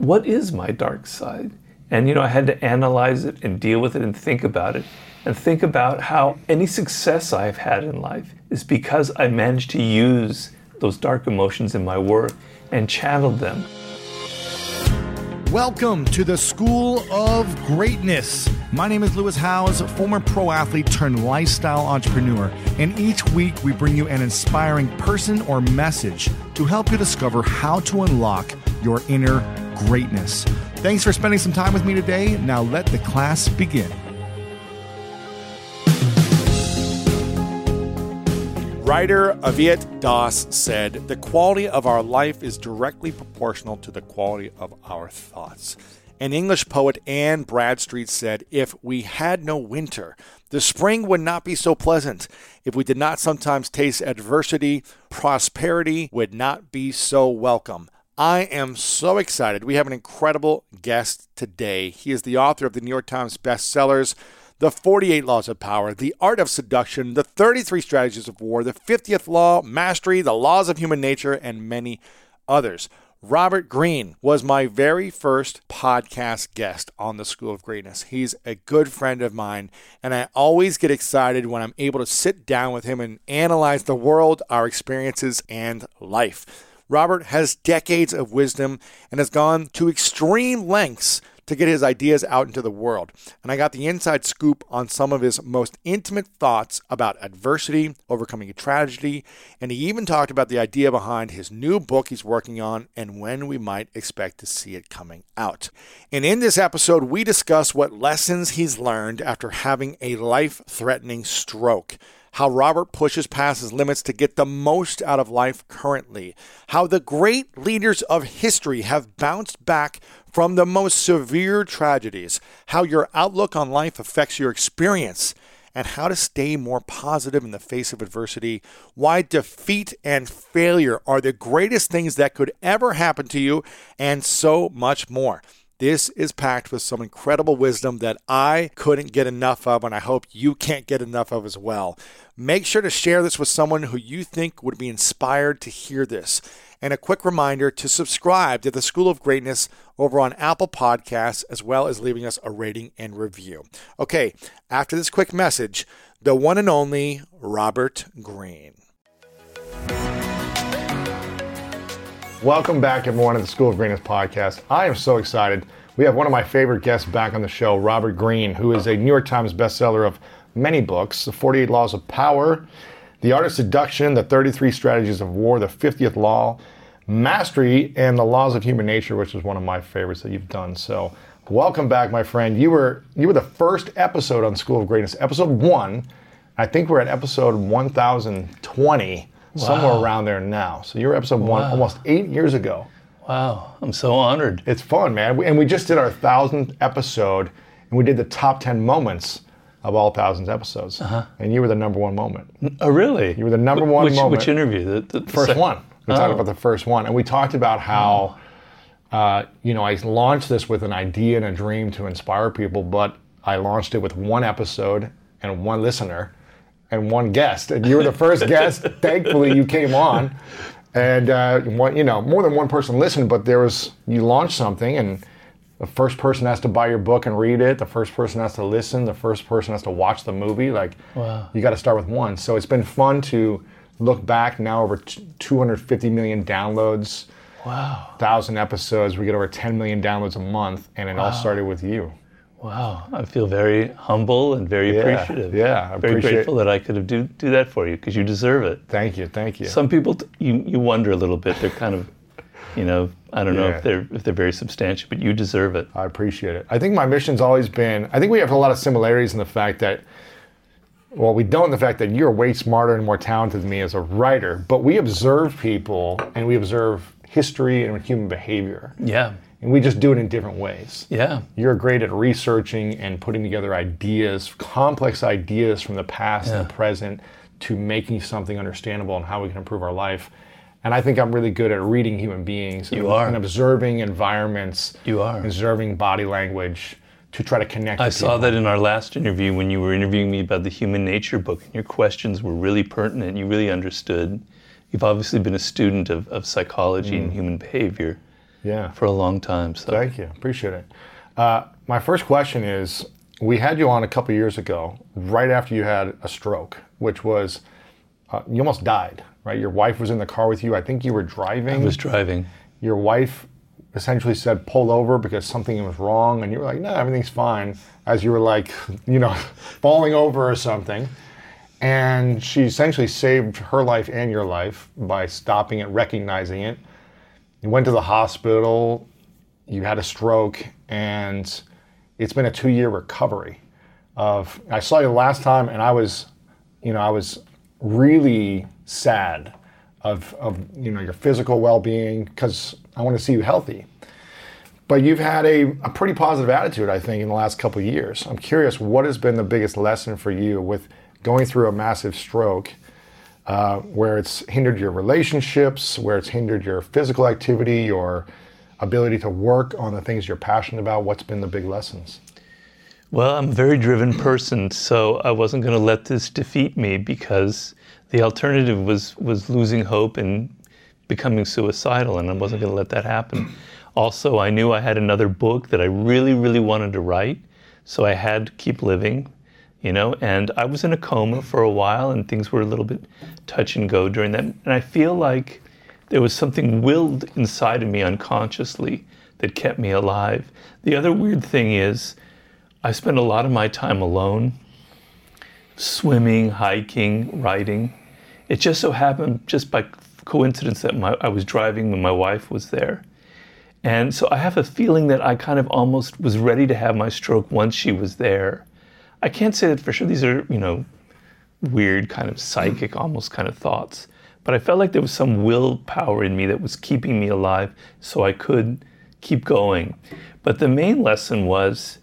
what is my dark side? And, you know, I had to analyze it and deal with it and think about it and think about how any success I've had in life is because I managed to use those dark emotions in my work and channeled them. Welcome to the School of Greatness. My name is Lewis Howes, former pro athlete turned lifestyle entrepreneur, and each week we bring you an inspiring person or message to help you discover how to unlock your inner greatness. Thanks for spending some time with me today. Now let the class begin. Writer Aviet Das said, The quality of our life is directly proportional to the quality of our thoughts. And English poet Anne Bradstreet said, If we had no winter, the spring would not be so pleasant. If we did not sometimes taste adversity, prosperity would not be so welcome. I am so excited. We have an incredible guest today. He is the author of the New York Times bestsellers, the 48 Laws of Power, The Art of Seduction, The 33 Strategies of War, The 50th Law, Mastery, The Laws of Human Nature, and many others. Robert Greene was my very first podcast guest on the School of Greatness. He's a good friend of mine, and I always get excited when I'm able to sit down with him and analyze the world, our experiences, and life. Robert has decades of wisdom and has gone to extreme lengths to get his ideas out into the world. And I got the inside scoop on some of his most intimate thoughts about adversity, overcoming a tragedy, and he even talked about the idea behind his new book he's working on and when we might expect to see it coming out. And in this episode, we discuss what lessons he's learned after having a life threatening stroke how Robert pushes past his limits to get the most out of life currently, how the great leaders of history have bounced back from the most severe tragedies, how your outlook on life affects your experience, and how to stay more positive in the face of adversity, why defeat and failure are the greatest things that could ever happen to you, and so much more. This is packed with some incredible wisdom that I couldn't get enough of, and I hope you can't get enough of as well. Make sure to share this with someone who you think would be inspired to hear this. And a quick reminder to subscribe to the School of Greatness over on Apple Podcasts, as well as leaving us a rating and review. Okay, after this quick message, the one and only Robert Greene. Welcome back, everyone, to the School of Greatness podcast. I am so excited. We have one of my favorite guests back on the show, Robert Greene, who is a New York Times bestseller of many books The 48 Laws of Power, The Art of Seduction, The 33 Strategies of War, The 50th Law, Mastery, and The Laws of Human Nature, which is one of my favorites that you've done. So, welcome back, my friend. You were you were the first episode on School of Greatness, episode one. I think we're at episode 1020 wow. somewhere around there now. So you're episode wow. one almost eight years ago. Wow, I'm so honored. It's fun, man. And we just did our thousandth episode, and we did the top ten moments of all thousands episodes. Uh-huh. And you were the number one moment. Oh, really? You were the number one which, moment. Which interview? The, the, the first one. We oh. talked about the first one, and we talked about how, oh. uh, you know, I launched this with an idea and a dream to inspire people, but I launched it with one episode and one listener and one guest, and you were the first guest. Thankfully, you came on, and uh, one, you know more than one person listened. But there was you launched something, and the first person has to buy your book and read it. The first person has to listen. The first person has to watch the movie. Like, wow. you got to start with one. So it's been fun to look back now over 250 million downloads. Wow. Thousand episodes. We get over 10 million downloads a month, and it wow. all started with you. Wow, I feel very humble and very yeah, appreciative. Yeah, I very grateful that I could have do do that for you because you deserve it. Thank you, thank you. Some people, you you wonder a little bit. They're kind of, you know, I don't know if they're if they're very substantial, but you deserve it. I appreciate it. I think my mission's always been. I think we have a lot of similarities in the fact that. Well, we don't in the fact that you're way smarter and more talented than me as a writer, but we observe people and we observe history and human behavior. Yeah and we just do it in different ways. Yeah. You're great at researching and putting together ideas, complex ideas from the past yeah. and the present to making something understandable and how we can improve our life. And I think I'm really good at reading human beings you and, are. and observing environments. You are. Observing body language to try to connect. I saw that in our last interview when you were interviewing me about the human nature book, and your questions were really pertinent. You really understood. You've obviously been a student of, of psychology mm. and human behavior Yeah. for a long time. So Thank you. Appreciate it. Uh, my first question is we had you on a couple years ago, right after you had a stroke, which was uh, you almost died, right? Your wife was in the car with you. I think you were driving. I was driving. Your wife essentially said, pull over because something was wrong. And you were like, no, everything's fine. As you were like, you know, falling over or something. And she essentially saved her life and your life by stopping it, recognizing it. You went to the hospital, you had a stroke, and it's been a two year recovery. Of I saw you last time, and I was, you know, I was really sad of, of you know your physical well being because I want to see you healthy. But you've had a, a pretty positive attitude, I think, in the last couple years. I'm curious, what has been the biggest lesson for you with going through a massive stroke? Uh, where it's hindered your relationships, where it's hindered your physical activity, your ability to work on the things you're passionate about? What's been the big lessons? Well, I'm a very driven person, so I wasn't going to let this defeat me because the alternative was was losing hope and becoming suicidal, and I wasn't going to let that happen. Also, I knew I had another book that I really, really wanted to write, so I had to keep living, you know. And I was in a coma for a while, and things were a little bit touch and go during that. And I feel like there was something willed inside of me unconsciously that kept me alive. The other weird thing is, I spend a lot of my time alone, swimming, hiking, writing. It just so happened, just by coincidence, that my, I was driving when my wife was there. And so I have a feeling that I kind of almost was ready to have my stroke once she was there. I can't say that for sure. These are, you know, weird kind of psychic almost kind of thoughts. But I felt like there was some willpower in me that was keeping me alive so I could keep going. But the main lesson was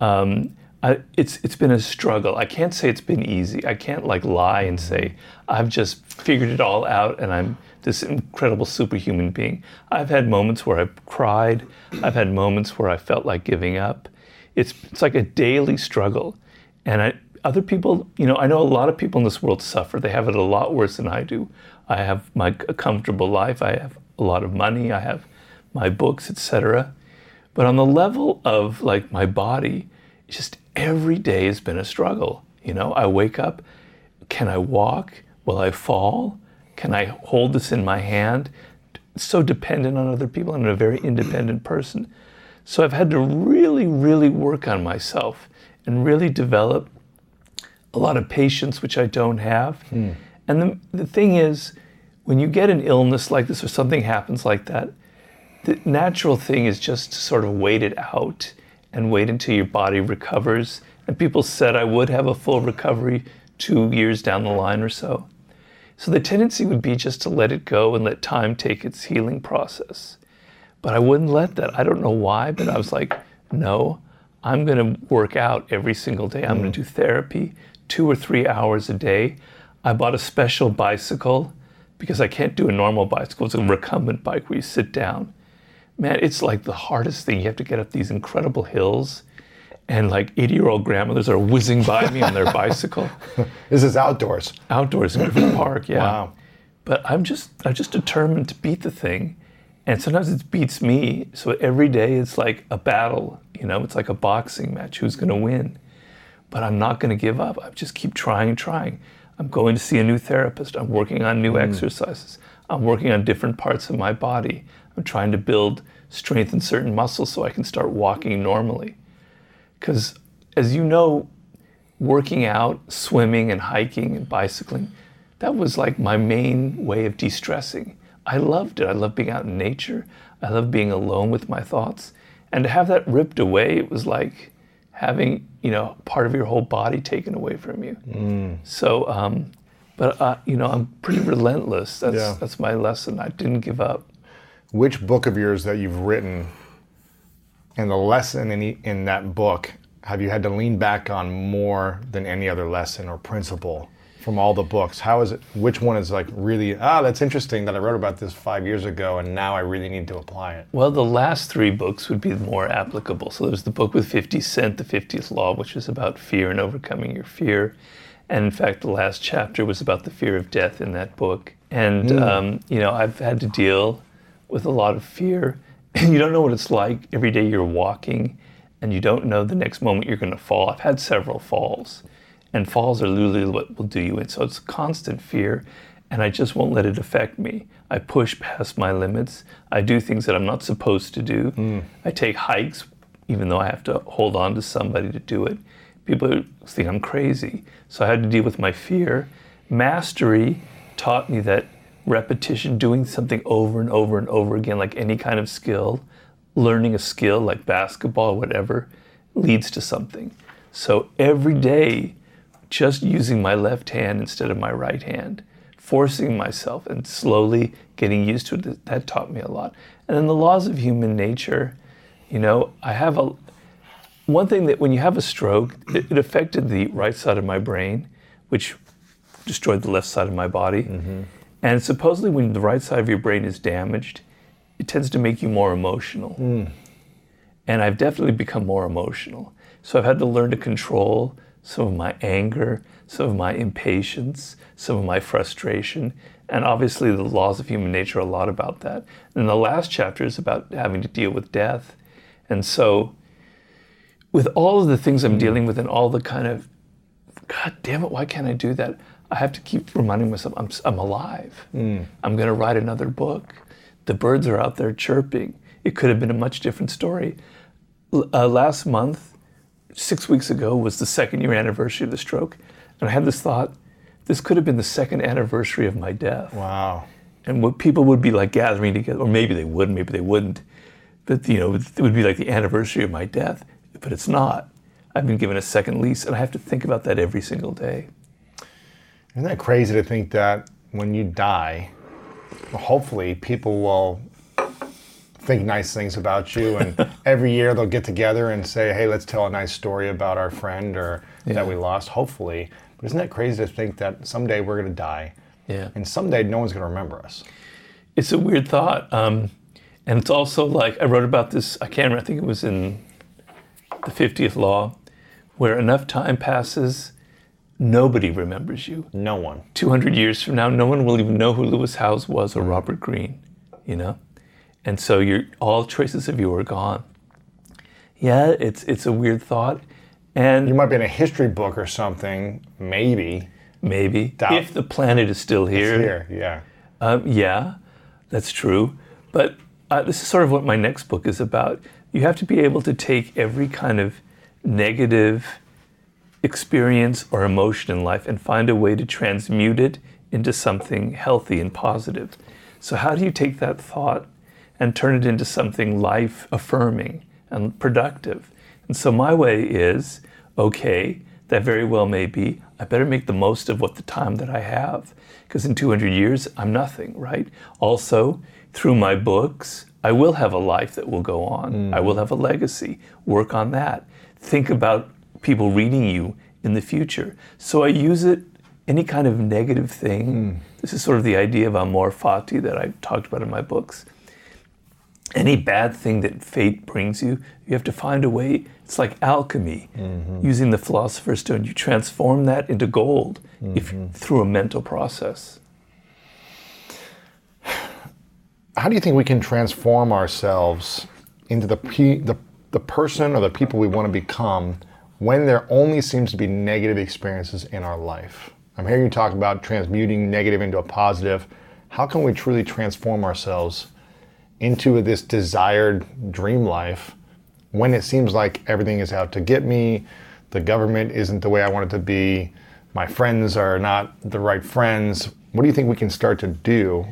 um, I, it's it's been a struggle. I can't say it's been easy. I can't like lie and say I've just figured it all out and I'm this incredible superhuman being. I've had moments where I've cried. I've had moments where I felt like giving up. It's it's like a daily struggle, and I, other people, you know, I know a lot of people in this world suffer. They have it a lot worse than I do. I have my a comfortable life. I have a lot of money. I have my books, etc. But on the level of like my body, just every day has been a struggle. You know, I wake up, can I walk? Will I fall? Can I hold this in my hand? So dependent on other people. I'm a very independent person. So I've had to really, really work on myself and really develop a lot of patience, which I don't have. Hmm. And the, the thing is, when you get an illness like this or something happens like that, the natural thing is just to sort of wait it out and wait until your body recovers. And people said I would have a full recovery two years down the line or so. So the tendency would be just to let it go and let time take its healing process. But I wouldn't let that. I don't know why, but I was like, no, I'm going to work out every single day. I'm going to mm. do therapy two or three hours a day. I bought a special bicycle because I can't do a normal bicycle. It's a recumbent bike where you sit down. Man, it's like the hardest thing. You have to get up these incredible hills, and like 80 year old grandmothers are whizzing by me on their bicycle This is outdoors. outdoors in Griffith Park. Yeah. Wow. But I'm just I'm just determined to beat the thing, and sometimes it beats me. So every day it's like a battle. You know, it's like a boxing match. Who's going to win? But I'm not going to give up. I just keep trying and trying. I'm going to see a new therapist. I'm working on new hmm. exercises. I'm working on different parts of my body. I'm trying to build strength in certain muscles so I can start walking normally. Because, as you know, working out, swimming, and hiking and bicycling, that was like my main way of de stressing. I loved it. I loved being out in nature. I loved being alone with my thoughts. And to have that ripped away, it was like having, you know, part of your whole body taken away from you. So, um, but, uh, you know, I'm pretty relentless. That's, Yeah. that's my lesson. I didn't give up. Which book of yours that you've written and the lesson in, e- in that book have you had to lean back on more than any other lesson or principle from all the books? How is it? Which one is like really, ah, that's interesting that I wrote about this five years ago and now I really need to apply it? Well, the last three books would be more applicable. So there's the book with 50 Cent, The 50th Law, which is about fear and overcoming your fear. And in fact, the last chapter was about the fear of death in that book. And, um, you know, I've had to deal with a lot of fear. And you don't know what it's like every day you're walking and you don't know the next moment you're going to fall. I've had several falls, and falls are literally what will do you in. So it's constant fear, and I just won't let it affect me. I push past my limits. I do things that I'm not supposed to do. Hmm. I take hikes, even though I have to hold on to somebody to do it. People think I'm crazy. So I had to deal with my fear. Mastery taught me that repetition, doing something over and over and over again, like any kind of skill, learning a skill like basketball or whatever, leads to something. So every day, just using my left hand instead of my right hand, forcing myself and slowly getting used to it, that taught me a lot. And then the laws of human nature, you know, I have a one thing that when you have a stroke, it, it affected the right side of my brain, which destroyed the left side of my body. Mm-hmm. And supposedly, when the right side of your brain is damaged, it tends to make you more emotional. Mm. And I've definitely become more emotional. So I've had to learn to control some of my anger, some of my impatience, some of my frustration. And obviously, the laws of human nature are a lot about that. And the last chapter is about having to deal with death. And so, with all of the things I'm dealing with and all the kind of, God damn it, why can't I do that? I have to keep reminding myself I'm, I'm alive. I'm going to write another book. The birds are out there chirping. It could have been a much different story. Uh, last month, six weeks ago, was the second year anniversary of the stroke. And I had this thought this could have been the second anniversary of my death Wow. and what people would be like gathering together, or maybe they would, maybe they wouldn't. But you know, it would be like the anniversary of my death. But it's not. I've been given a second lease, and I have to think about that every single day. Isn't that crazy to think that when you die, hopefully people will think nice things about you, and every year they'll get together and say, "Hey, let's tell a nice story about our friend or Yeah. that we lost." Hopefully, but isn't that crazy to think that someday we're going to die, Yeah, and someday no one's going to remember us? it's a weird thought, um, and it's also like I wrote about this. I can't remember. I think it was in the fiftieth law, where enough time passes, nobody remembers you. No one. 200 years from now, no one will even know who Lewis Howes was or Robert Greene, you know? And so your all traces of you are gone. Yeah, it's it's a weird thought. And You might be in a history book or something, maybe. maybe Doubt. if the planet is still here, Here, yeah. Um, yeah, that's true. But uh, this is sort of what my next book is about. You have to be able to take every kind of negative experience or emotion in life and find a way to transmute it into something healthy and positive. So, how do you take that thought and turn it into something life affirming and productive? And so, my way is okay, that very well may be, I better make the most of what the time that I have. Because in 200 years, I'm nothing, right? Also, through my books, I will have a life that will go on. I will have a legacy. Work on that. Think about people reading you in the future. So I use it, any kind of negative thing. Hmm. This is sort of the idea of amor fati that I've talked about in my books. Any bad thing that fate brings you, you have to find a way. It's like alchemy, mm-hmm. using the philosopher's stone. You transform that into gold if, mm-hmm. through a mental process. How do you think we can transform ourselves into the, pe- the, the person or the people we want to become when there only seems to be negative experiences in our life? I'm hearing you talk about transmuting negative into a positive. How can we truly transform ourselves into this desired dream life when it seems like everything is out to get me? The government isn't the way I want it to be. My friends are not the right friends. What do you think we can start to do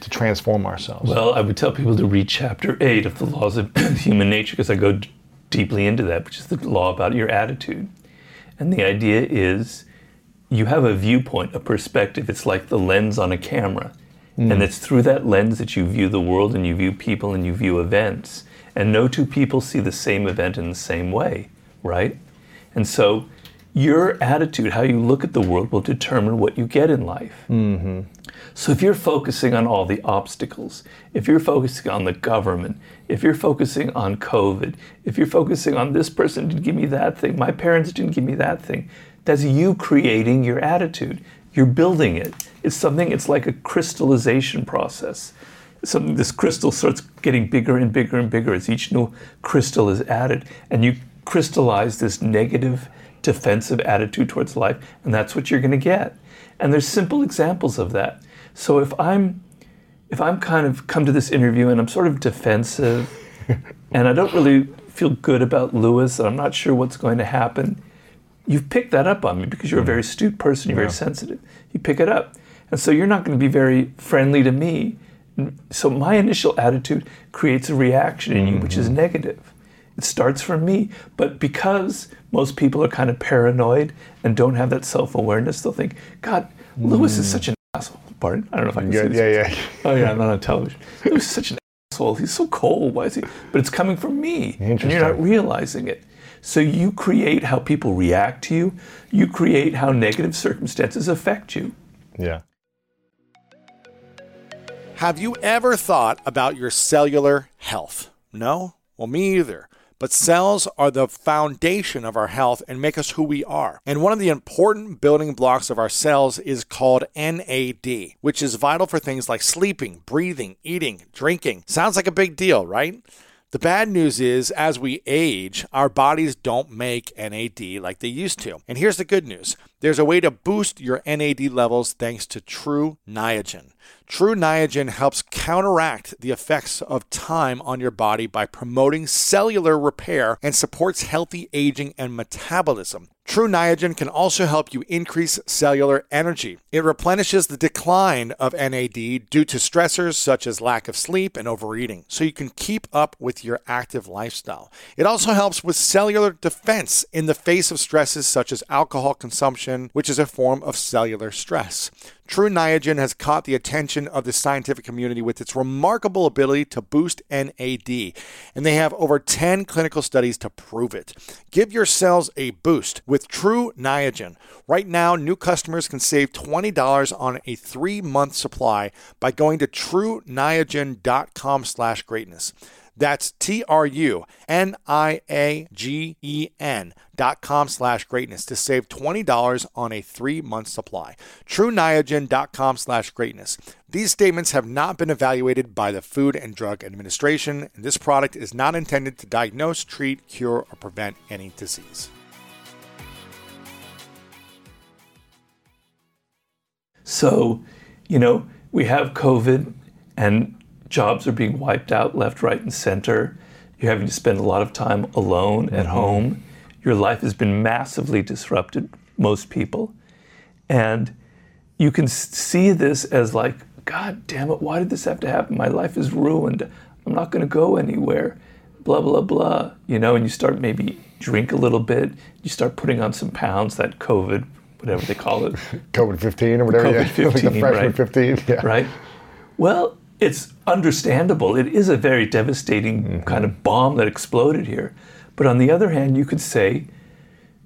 to transform ourselves? Well, I would tell people to read chapter eight of the laws of human nature because I go d- deeply into that, which is the law about your attitude. And the idea is you have a viewpoint, a perspective. It's like the lens on a camera. And mm. it's through that lens that you view the world and you view people and you view events. And no two people see the same event in the same way, right? And so your attitude, how you look at the world, will determine what you get in life. Mm-hmm. So if you're focusing on all the obstacles, if you're focusing on the government, if you're focusing on COVID, if you're focusing on this person didn't give me that thing, my parents didn't give me that thing, that's you creating your attitude. You're building it. It's something, it's like a crystallization process. some this crystal starts getting bigger and bigger and bigger as each new crystal is added, and you crystallize this negative defensive attitude towards life, and that's what you're going to get. And there's simple examples of that. So if I'm if I'm kind of come to this interview and I'm sort of defensive and I don't really feel good about Lewis and I'm not sure what's going to happen, you've picked that up on me because you're a mm-hmm. very astute person, you're Yeah. very sensitive. You pick it up. And so you're not going to be very friendly to me. So my initial attitude creates a reaction in you which is mm-hmm. negative. It starts from me. But because most people are kind of paranoid and don't have that self awareness, they'll think, God, Lewis is such an mm. asshole. Pardon? I don't know if I can say Good. this. Yeah, yeah. Oh yeah, I'm not on television. He was such an asshole. He's so cold. Why is he? But it's coming from me, and you're not realizing it. So you create how people react to you. You create how negative circumstances affect you. Yeah. Have you ever thought about your cellular health? No? Well, me either. But cells are the foundation of our health and make us who we are. And one of the important building blocks of our cells is called NAD, which is vital for things like sleeping, breathing, eating, drinking. Sounds like a big deal, right? The bad news is, as we age, our bodies don't make NAD like they used to. And here's the good news there's a way to boost your NAD levels thanks to Tru Niagen. Tru Niagen helps counteract the effects of time on your body by promoting cellular repair and supports healthy aging and metabolism. Tru Niagen can also help you increase cellular energy. It replenishes the decline of NAD due to stressors such as lack of sleep and overeating, so you can keep up with your active lifestyle. It also helps with cellular defense in the face of stresses such as alcohol consumption, which is a form of cellular stress. Tru Niagen has caught the attention of the scientific community with its remarkable ability to boost NAD, and they have over 10 clinical studies to prove it. Give your cells a boost with Tru Niagen. Right now, new customers can save $20 on a three-month supply by going to truniagen.com slash greatness. That's T-R-U-N-I-A-G-E-N dot com slash greatness to save $20 on a three-month supply. TruNiagen.com slash greatness. These statements have not been evaluated by the Food and Drug Administration, and this product is not intended to diagnose, treat, cure, or prevent any disease. So, you know, we have COVID and jobs are being wiped out left, right, and center. You're having to spend a lot of time alone at mm-hmm. home. Your life has been massively disrupted, most people. And you can see this as like, God damn it, why did this have to happen? My life is ruined. I'm not going to go anywhere. Blah, blah, blah. You know, and you start maybe drink a little bit. You start putting on some pounds, that COVID, whatever they call it. COVID 15 or whatever. COVID yeah. like the 15, freshman right. 15. Yeah. right? Well, it's understandable. It is a very devastating mm-hmm. kind of bomb that exploded here. But on the other hand, you could say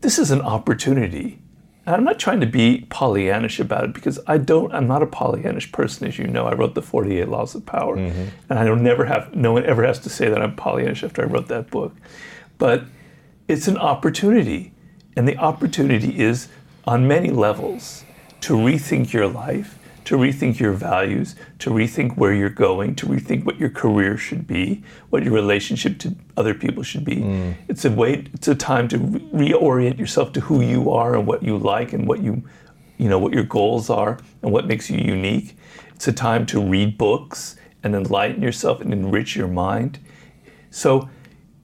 this is an opportunity. And I'm not trying to be Pollyannish about it because I don't. I'm not a Pollyannish person, as you know. I wrote the 48 Laws of Power, mm-hmm. and I don't never have. No one ever has to say that I'm Pollyannish after I wrote that book. But it's an opportunity, and the opportunity is on many levels to rethink your life, to rethink your values, to rethink where you're going, to rethink what your career should be, what your relationship to other people should be. Mm. It's a way. It's a time to re- reorient yourself to who you are and what you like and what you, you know, what your goals are and what makes you unique. It's a time to read books and enlighten yourself and enrich your mind. So,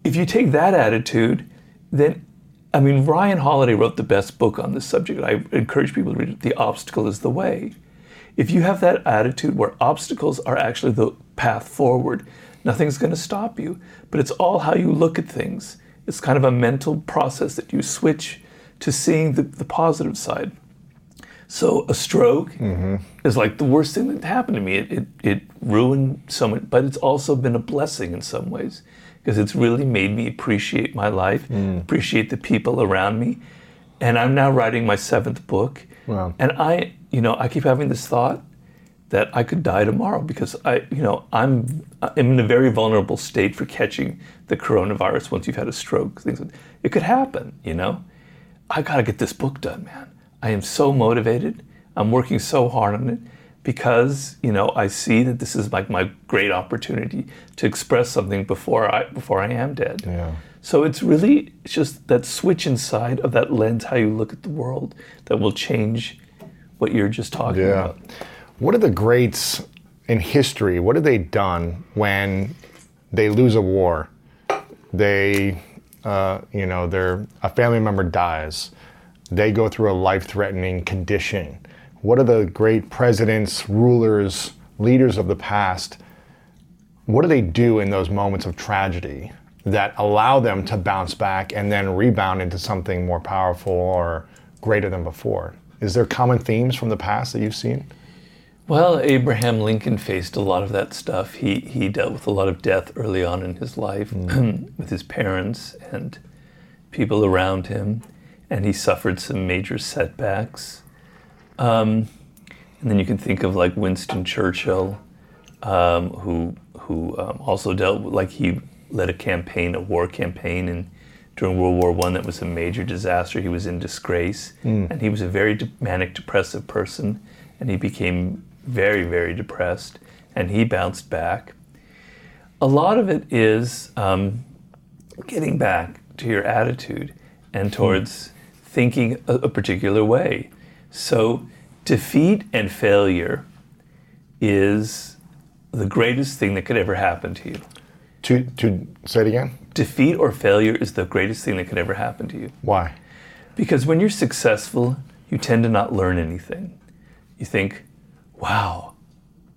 if you take that attitude, then I mean, Ryan Holiday wrote the best book on this subject. I encourage people to read it. The Obstacle is the Way. If you have that attitude where obstacles are actually the path forward, nothing's going to stop you. But it's all how you look at things. It's kind of a mental process that you switch to seeing the, the positive side. So a stroke mm-hmm. is like the worst thing that happened to me. It, it, it ruined so much, but it's also been a blessing in some ways because it's really made me appreciate my life, hmm. appreciate the people around me. And I'm now writing my seventh book. Wow. And I, you know, I keep having this thought that I could die tomorrow because I, you know, I'm, I'm in a very vulnerable state for catching the coronavirus once you've had a stroke. Things like, it could happen, you know. I got to get this book done, man. I am so motivated. I'm working so hard on it. Because you know I see that this is like my great opportunity to express something before I before I am dead. Yeah. So it's really it's just that switch inside of that lens, how you look at the world, that will change what you're just talking Yeah. about. What are the greats in history? What have they done when they lose a war? They, uh, you know, their a family member dies. They go through a life-threatening condition. What are the great presidents, rulers, leaders of the past? What do they do in those moments of tragedy that allow them to bounce back and then rebound into something more powerful or greater than before? Is there common themes from the past that you've seen? Well, Abraham Lincoln faced a lot of that stuff. He he dealt with a lot of death early on in his life mm. with his parents and people around him, and he suffered some major setbacks. Um, and then you can think of like Winston Churchill, um, who who um, also dealt with, like he led a campaign, a war campaign, and during World War One that was a major disaster. He was in disgrace, and he was a very de- manic depressive person, and he became very very depressed, and he bounced back. A lot of it is um, getting back to your attitude and towards thinking a, a particular way. So, defeat and failure is the greatest thing that could ever happen to you. To to say it again. Defeat or failure is the greatest thing that could ever happen to you. Why? Because when you're successful, you tend to not learn anything. You think, wow,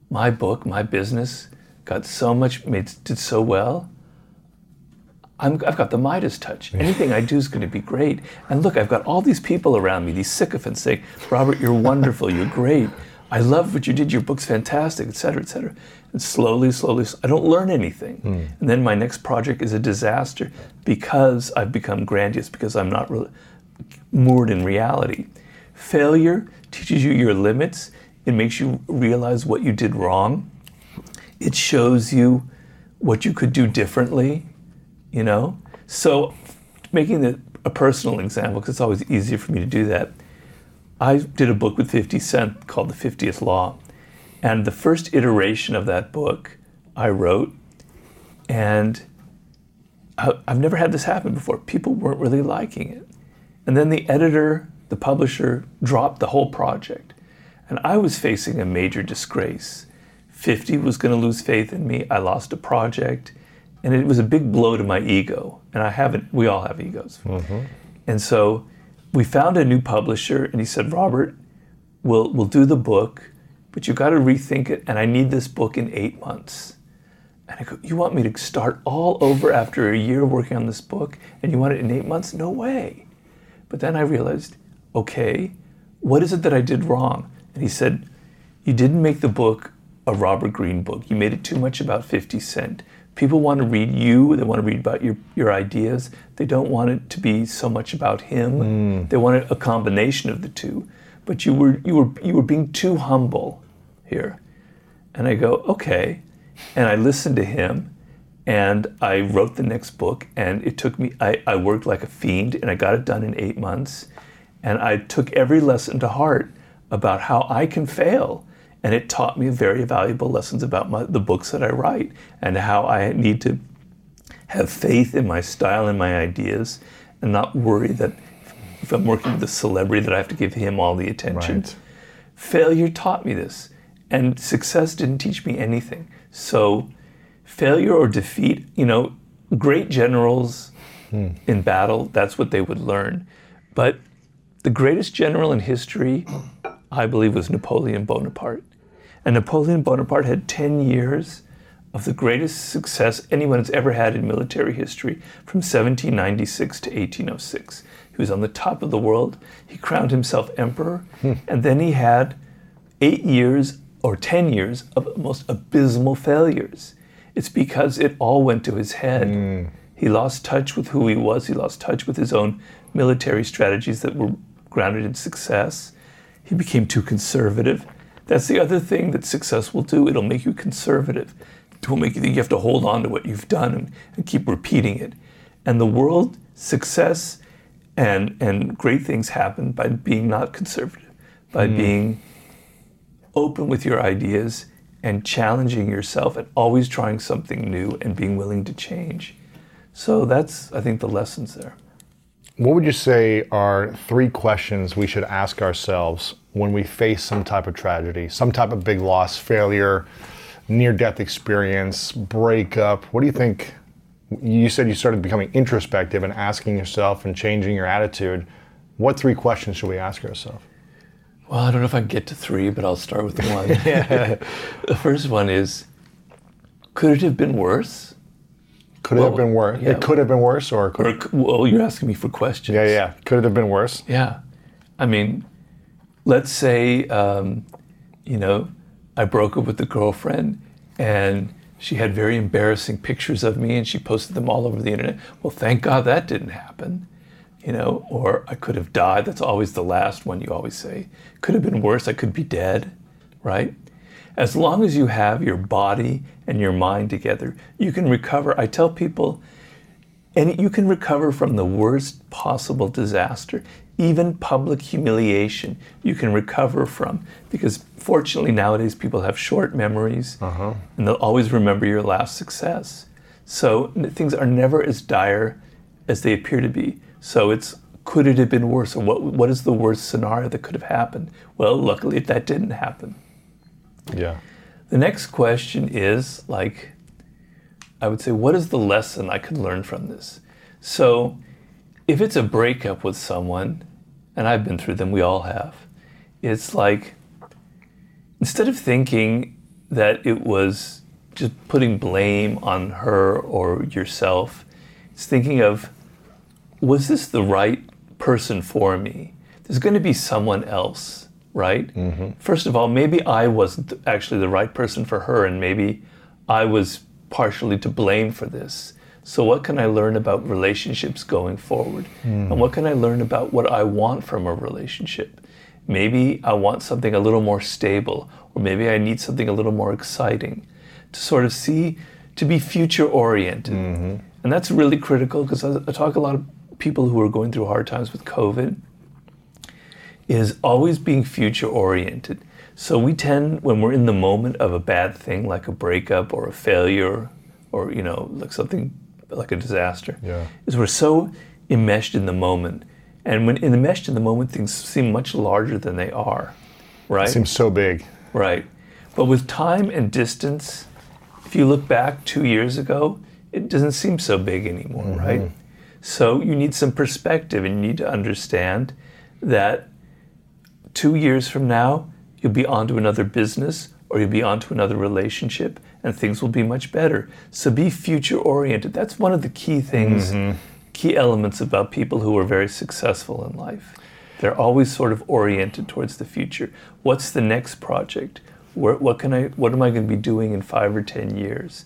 my book, my business got so much, made, did so well. I'm, I've got the Midas touch. Anything I do is going to be great. And look, I've got all these people around me, these sycophants saying, Robert, you're wonderful, you're great. I love what you did, your book's fantastic, et cetera, et cetera. And slowly, slowly, I don't learn anything. Hmm. And then my next project is a disaster because I've become grandiose, because I'm not really moored in reality. Failure teaches you your limits. It makes you realize what you did wrong. It shows you what you could do differently, you know? So, making it a personal example, because it's always easier for me to do that, I did a book with 50 Cent called The 50th Law. And the first iteration of that book I wrote, and I- I've never had this happen before. People weren't really liking it. And then the editor, the publisher, dropped the whole project. And I was facing a major disgrace. 50 was going to lose faith in me. I lost a project. And it was a big blow to my ego. And I haven't, we all have egos. Mm-hmm. And so we found a new publisher, and he said, Robert, we'll, we'll do the book, but you've got to rethink it. And I need this book in eight months. And I go, You want me to start all over after a year working on this book and you want it in eight months? No way. But then I realized, okay, what is it that I did wrong? And he said, You didn't make the book a Robert Greene book. You made it too much about 50 Cent. People want to read you, they want to read about your, your ideas. They don't want it to be so much about him. Hmm. They want a combination of the two. But you were you were you were being too humble here. And I go, okay. And I listened to him and I wrote the next book and it took me I, I worked like a fiend and I got it done in eight months. And I took every lesson to heart about how I can fail. And it taught me very valuable lessons about my, the books that I write and how I need to have faith in my style and my ideas and not worry that if I'm working with a celebrity that I have to give him all the attention. Right. Failure taught me this, and success didn't teach me anything. So, failure or defeat, you know, great generals hmm. in battle, that's what they would learn. But the greatest general in history, I believe, was Napoleon Bonaparte. And Napoleon Bonaparte had 10 years of the greatest success anyone has ever had in military history from 1796 to 1806. He was on the top of the world. He crowned himself emperor. Hmm. And then he had eight years or 10 years of most abysmal failures. It's because it all went to his head. Hmm. He lost touch with who he was, he lost touch with his own military strategies that were grounded in success. He became too conservative. That's the other thing that success will do. It'll make you conservative. It will make you think you have to hold on to what you've done and, and keep repeating it. And the world, success and, and great things happen by being not conservative, by hmm. being open with your ideas and challenging yourself and always trying something new and being willing to change. So that's, I think, the lessons there. What would you say are three questions we should ask ourselves when we face some type of tragedy, some type of big loss, failure, near death experience, breakup? What do you think? You said you started becoming introspective and asking yourself and changing your attitude. What three questions should we ask ourselves? Well, I don't know if I can get to three, but I'll start with one. the first one is could it have been worse? Could it Well, have been worse? yeah. It could have been worse, or could Or, well, you're asking me for questions. yeah, yeah. Could it have been worse? Yeah. I mean, let's say, um, you know, I broke up with the girlfriend and she had very embarrassing pictures of me and she posted them all over the internet. Well, thank God that didn't happen. You know, or I could have died. That's always the last one you always say. Could have been worse. I could be dead, right? As long as you have your body and your mind together, you can recover. I tell people, and you can recover from the worst possible disaster, even public humiliation, you can recover from. Because fortunately, nowadays people have short memories uh-huh. and they'll always remember your last success. So things are never as dire as they appear to be. So it's could it have been worse? Or what, what is the worst scenario that could have happened? Well, luckily that didn't happen. Yeah. The next question is like, I would say, what is the lesson I could learn from this? So, if it's a breakup with someone, and I've been through them, we all have, it's like, instead of thinking that it was just putting blame on her or yourself, it's thinking of, was this the right person for me? There's going to be someone else, right? Mm-hmm. First of all, maybe I wasn't actually the right person for her, and maybe I was partially to blame for this. So, what can I learn about relationships going forward? Hmm. And what can I learn about what I want from a relationship? Maybe I want something a little more stable, or maybe I need something a little more exciting to sort of see, to be future oriented. Mm-hmm. And that's really critical because I, I talk a lot of people who are going through hard times with COVID is always being future oriented. So we tend, when we're in the moment of a bad thing, like a breakup or a failure, or you know, like something like a disaster, Yeah. is we're so enmeshed in the moment, and when enmeshed in the moment, things seem much larger than they are, right? Seems so big. Right. But with time and distance, if you look back two years ago, it doesn't seem so big anymore, mm-hmm. right? So you need some perspective and you need to understand that two years from now, you'll be onto another business or you'll be onto another relationship and things will be much better. So be future oriented. That's one of the key things, mm-hmm. key elements about people who are very successful in life. They're always sort of oriented towards the future. What's the next project? Where, what can I? What am I going to be doing in five or ten years?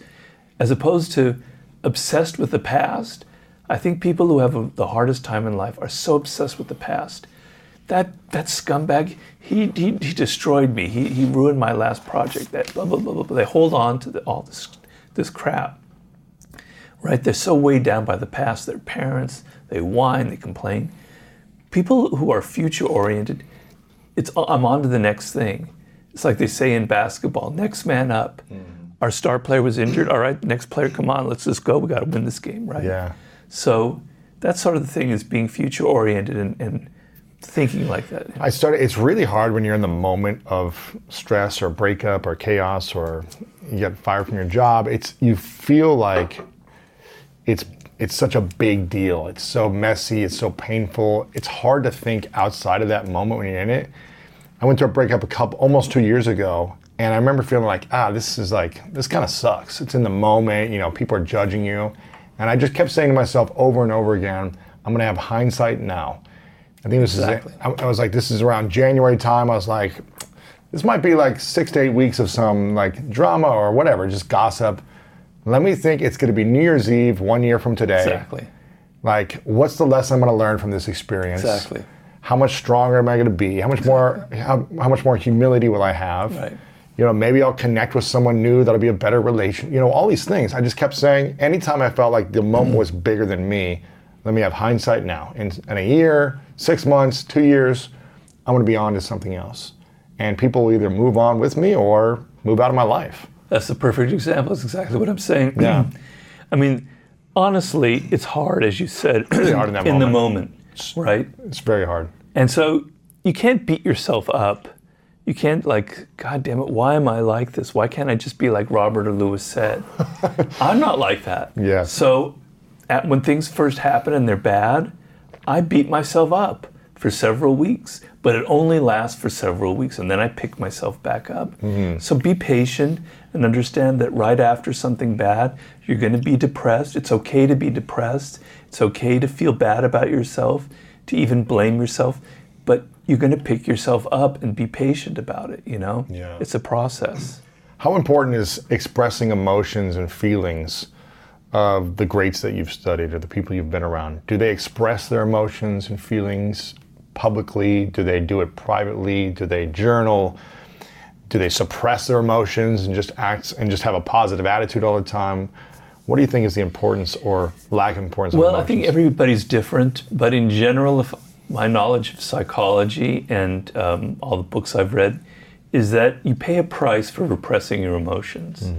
As opposed to obsessed with the past. I think people who have a, the hardest time in life are so obsessed with the past. That that scumbag, he he, he destroyed me. He, he ruined my last project. That blah blah blah blah. blah. They hold on to the, all this this crap right? They're so weighed down by the past. Their parents, they whine, they complain. People who are future oriented, it's I'm on to the next thing. It's like they say in basketball, next man up. Mm-hmm. Our star player was injured. All right, next player, come on, let's just go. We got to win this game, right? Yeah. So that's sort of the thing is being future oriented and, and thinking like that. I started. It's really hard when you're in the moment of stress or breakup or chaos or you get fired from your job. It's you feel like it's it's such a big deal. It's so messy. It's so painful. It's hard to think outside of that moment when you're in it. I went through a breakup a couple almost two years ago, and I remember feeling like, ah, this is like this kind of sucks. It's in the moment. You know, people are judging you, and I just kept saying to myself over and over again, I'm gonna have hindsight now. I think this Exactly. is. I, I was like, this is around January time. I was like, this might be like six to eight weeks of some like drama or whatever, just gossip. Let me think it's going to be New Year's Eve one year from today. Exactly. Like, what's the lesson I'm going to learn from this experience? Exactly. How much stronger am I going to be? How much more? How, how much more humility will I have? Right. You know, maybe I'll connect with someone new. That'll be a better relation. You know, all these things. I just kept saying. Anytime I felt like the moment was bigger than me, let me have hindsight now. In, in a year, six months, two years, I'm going to be on to something else. and people will either move on with me or move out of my life. That's the perfect example. That's exactly what I'm saying. Yeah. I mean, honestly, it's hard, as you said, hard in that the moment. moment, right? It's very hard. And so you can't beat yourself up. You can't like, God damn it, why am I like this? Why can't I just be like Robert or Lewis said? I'm not like that. Yeah. So at, when things first happen and they're bad, I beat myself up for several weeks, but it only lasts for several weeks and then I pick myself back up. Mm-hmm. So be patient and understand that right after something bad, you're going to be depressed. It's okay to be depressed. It's okay to feel bad about yourself, to even blame yourself, but you're going to pick yourself up and be patient about it, you know? Yeah. It's a process. How important is expressing emotions and feelings of the greats that you've studied or the people you've been around? Do they express their emotions and feelings publicly? Do they do it privately? Do they journal? Do they suppress their emotions and just act and just have a positive attitude all the time? What do you think is the importance or lack of importance of Well, I think everybody's different, but in general, if my knowledge of psychology and um, all the books I've read is that you pay a price for repressing your emotions.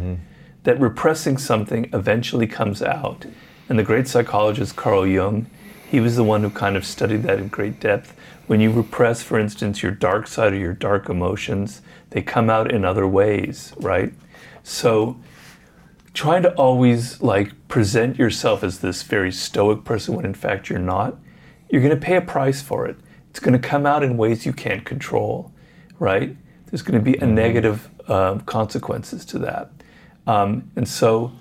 That repressing something eventually comes out. And the great psychologist Carl Jung, he was the one who kind of studied that in great depth. When you repress, for instance, your dark side or your dark emotions, they come out in other ways, right? So trying to always like present yourself as this very stoic person when in fact you're not, you're going to pay a price for it. It's going to come out in ways you can't control, right? There's going to be a negative um, consequences to that. Um, and so,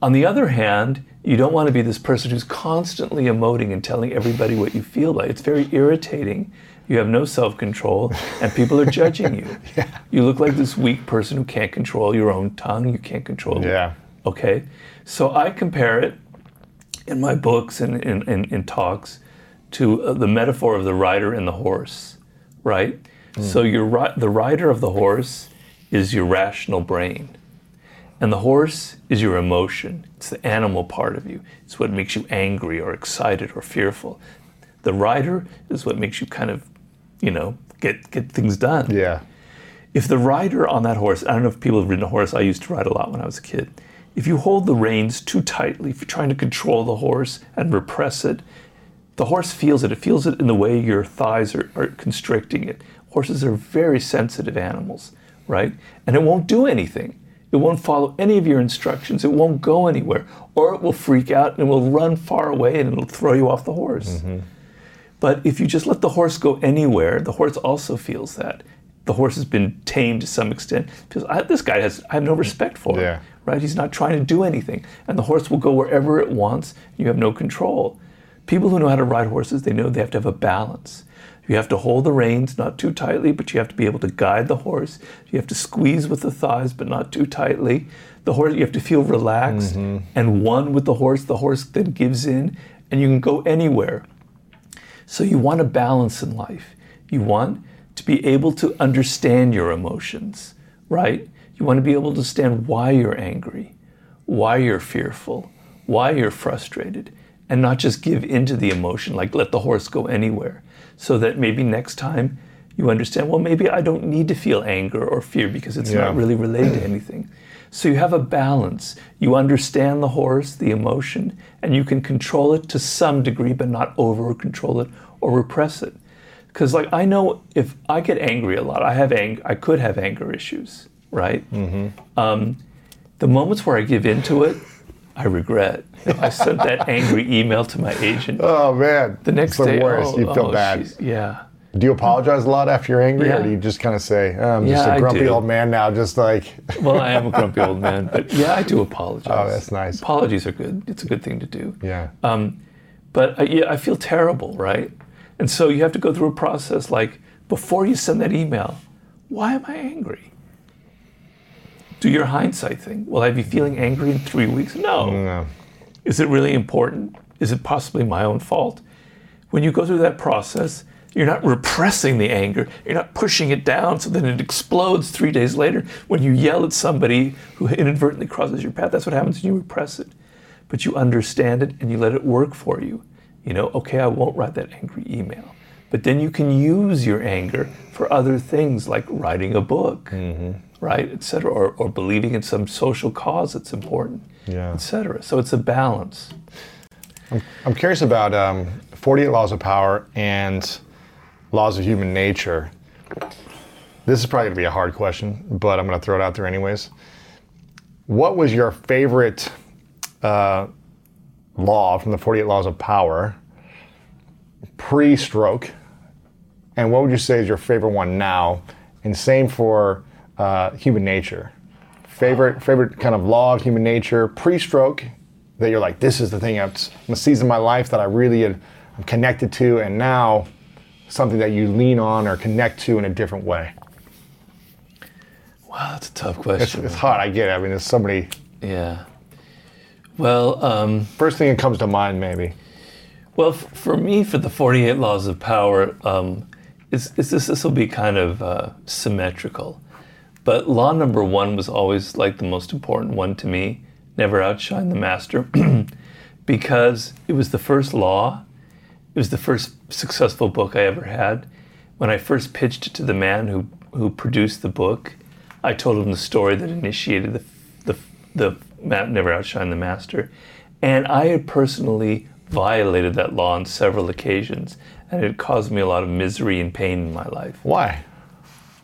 on the other hand, you don't want to be this person who's constantly emoting and telling everybody what you feel like. It's very irritating. You have no self control, and people are judging you. You look like this weak person who can't control your own tongue. You can't control Yeah. Okay, so I compare it in my books and in, talks to uh, the metaphor of the rider and the horse, right? So your ri- the rider of the horse is your rational brain, and the horse is your emotion. It's the animal part of you. It's what makes you angry or excited or fearful. The rider is what makes you kind of, you know, get get things done yeah. if the rider on that horse, I don't know if people have ridden a horse, I used to ride a lot when I was a kid. If you hold the reins too tightly, if you're trying to control the horse and repress it, the horse feels it. It feels it in the way your thighs are, are constricting it. Horses are very sensitive animals, right? And it won't do anything. It won't follow any of your instructions. It won't go anywhere. Or it will freak out and it will run far away and it'll throw you off the horse. Mm-hmm. But if you just let the horse go anywhere, the horse also feels that. The horse has been tamed to some extent. Because I, this guy has, I have no respect for him, Yeah. right? He's not trying to do anything. And the horse will go wherever it wants. You have no control. People who know how to ride horses, they know they have to have a balance. You have to hold the reins, not too tightly, but you have to be able to guide the horse. You have to squeeze with the thighs, but not too tightly. The horse, you have to feel relaxed mm-hmm. and one with the horse. The horse then gives in, and you can go anywhere. So you want a balance in life. You want to be able to understand your emotions, right? You want to be able to understand why you're angry, why you're fearful, why you're frustrated, and not just give into the emotion, like let the horse go anywhere. So that maybe next time you understand, well, maybe I don't need to feel anger or fear because it's Yeah. not really related to anything. So you have a balance. You understand the horse, the emotion, and you can control it to some degree, but not over control it or repress it. Because, like, I know if I get angry a lot, I have ang- I could have anger issues, right? Um, the moments where I give into it, I regret. You know, I sent that angry email to my agent. Oh man. the next it's the day, worst. oh, you feel oh, bad. Yeah. Do you apologize a lot after you're angry, Yeah. or do you just kind of say, oh, "I'm just a grumpy old man now"? Just like, Well, I am a grumpy old man, but yeah, I do apologize. Oh, that's nice. Apologies are good. It's a good thing to do. yeah, Um, but I, yeah, I feel terrible, right? And so you have to go through a process like before you send that email, why am I angry? Do your hindsight thing. Will I be feeling angry in three weeks? No. no, Is it really important? Is it possibly my own fault? When you go through that process, you're not repressing the anger. You're not pushing it down so then it explodes three days later when you yell at somebody who inadvertently crosses your path. That's what happens when you repress it. But you understand it and you let it work for you. You know, okay, I won't write that angry email. But then you can use your anger for other things like writing a book, mm-hmm. Right, et cetera, or, or believing in some social cause that's important, Yeah. et cetera. So it's a balance. I'm curious about um, 48 Laws of Power and Laws of Human Nature. This is probably going to be a hard question, but I'm going to throw it out there anyways. What was your favorite uh, law from the 48 Laws of Power pre stroke? And what would you say is your favorite one now? And same for uh, human nature. Favorite favorite kind of law of human nature pre stroke that you're like, this is the thing, it's a season of my life that I really am connected to, and now something that you lean on or connect to in a different way. Wow, that's a tough question. it's hard, I get it. I mean, there's somebody, yeah. Well, um, first thing that comes to mind, maybe. Well, f- for me, for the 48 laws of power, um, is, is this this will be kind of uh, symmetrical. But law number one was always like the most important one to me never outshine the master, because it was the first law. It was the first successful book I ever had. When I first pitched it to the man who, who produced the book, I told him the story that initiated the, the, the Never Outshine the Master. And I had personally violated that law on several occasions, and it caused me a lot of misery and pain in my life. Why?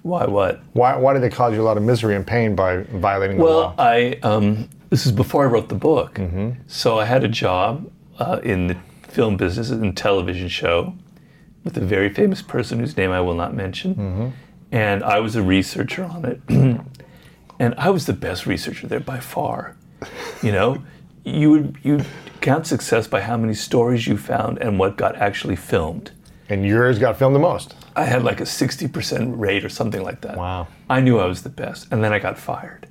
Why what? Why, why did they cause you a lot of misery and pain by violating the law? Well. I um, this is before I wrote the book, so I had a job uh, in the film business and television show with a very famous person whose name I will not mention, and I was a researcher on it, and I was the best researcher there by far. You know, you would you count success by how many stories you found and what got actually filmed. And yours got filmed the most. I had like a 60% rate or something like that. Wow. I knew I was the best, and then I got fired,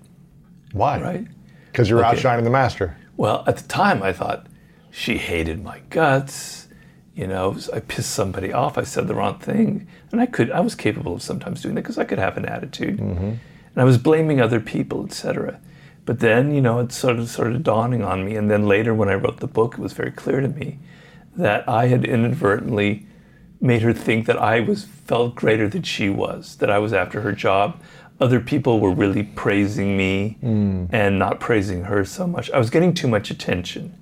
Why? right? Because you're Okay. outshining the master. Well, at the time, I thought she hated my guts. You know, I pissed somebody off. I said the wrong thing, and I could. I was capable of sometimes doing that because I could have an attitude, mm-hmm. and I was blaming other people, etc. But then, you know, it sort of started dawning on me, and then later, when I wrote the book, it was very clear to me that I had inadvertently made her think that I was felt greater than she was, that I was after her job. Other people were really praising me mm. and not praising her so much. I was getting too much attention.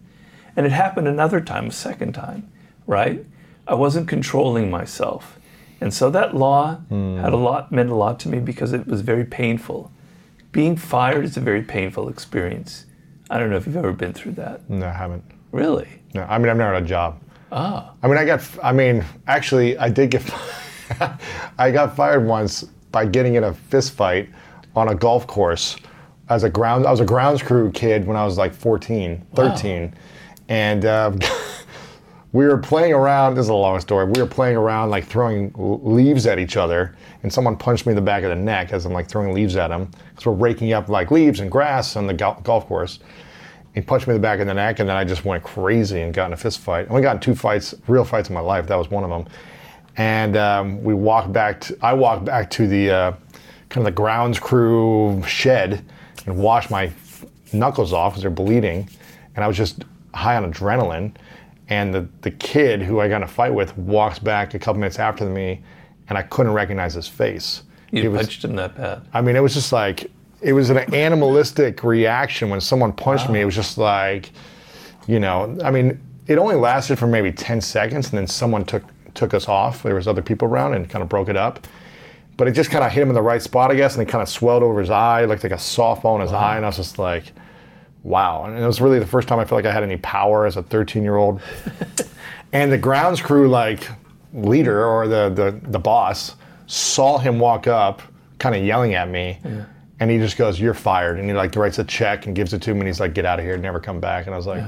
And it happened another time, a second time, right? I wasn't controlling myself. And so that law mm. had a lot meant a lot to me because it was very painful. Being fired is a very painful experience. I don't know if you've ever been through that. No, I haven't. Really? No, I mean, I've never had a job. Ah. I mean, I got, I mean, actually, I did get, I got fired once by getting in a fist fight on a golf course as a ground, I was a grounds crew kid when I was like 14, 13. And um, we were playing around, this is a long story, we were playing around like throwing leaves at each other and someone punched me in the back of the neck as I'm like throwing leaves at him. Because we're raking up like leaves and grass on the gol- golf course. He punched me in the back of the neck, and then I just went crazy and got in a fist fight. I only got in two fights, real fights in my life. That was one of them. And um, we walked back. To, I walked back to the uh, kind of the grounds crew shed and washed my knuckles off because they're bleeding. And I was just high on adrenaline. And the the kid who I got in a fight with walks back a couple minutes after me, and I couldn't recognize his face. You He was- punched him that bad. I mean, it was just like it was an animalistic reaction when someone punched me. It was just like, you know, I mean, it only lasted for maybe ten seconds, and then someone took took us off. There was other people around and kind of broke it up. But it just kind of hit him in the right spot, I guess, and it kind of swelled over his eye, looked like a softball in his eye, and I was just like, wow. And it was really the first time I felt like I had any power as a 13 year old. and the grounds crew, like leader or the, the, the boss, saw him walk up, kind of yelling at me. And he just goes, "You're fired." And he like writes a check and gives it to me. And he's like, "Get out of here, never come back." And I was like,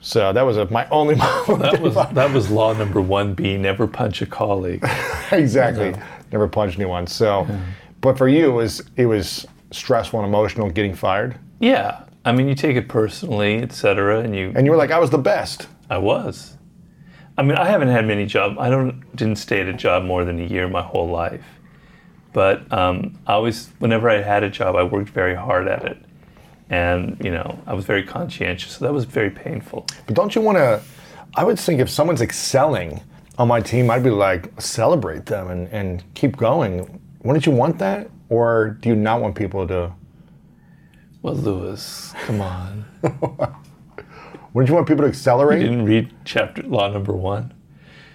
"So that was a, my only moment." That was that was law number one B: never punch a colleague. exactly. Never punched anyone. So, but for you, it was it was stressful and emotional getting fired. Yeah, I mean, you take it personally, etc., and you. And you were like, "I was the best." I was. I mean, I haven't had many jobs. I don't didn't stay at a job more than a year my whole life. But um, I always, whenever I had a job, I worked very hard at it, and you know, I was very conscientious. So that was very painful. But don't you want to? I would think if someone's excelling on my team, I'd be like, celebrate them and, and keep going. Wouldn't you want that? Or do you not want people to? Well, Lewis, come on. Wouldn't you want people to accelerate? You accelerate? didn't read chapter law number one.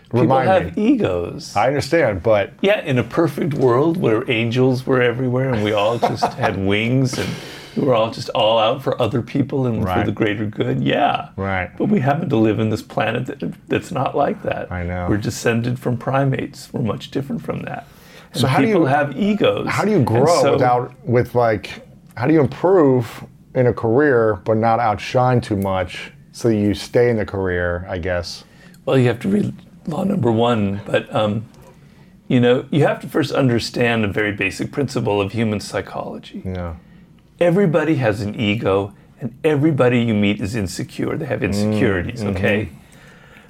People Remind have me. egos. I understand, but Yeah, in a perfect world where angels were everywhere and we all just had wings and we were all just all out for other people and for the greater good, yeah. Right. But we happen to live in this planet that, that's not like that. I know. We're descended from primates. We're much different from that. And So how do you- have egos. how do you grow so- without with like how do you improve in a career but not outshine too much so you stay in the career? I guess. Well, you have to read law number one, but um, you know, you have to first understand a very basic principle of human psychology. Yeah. everybody has an ego and everybody you meet is insecure. They have insecurities, okay?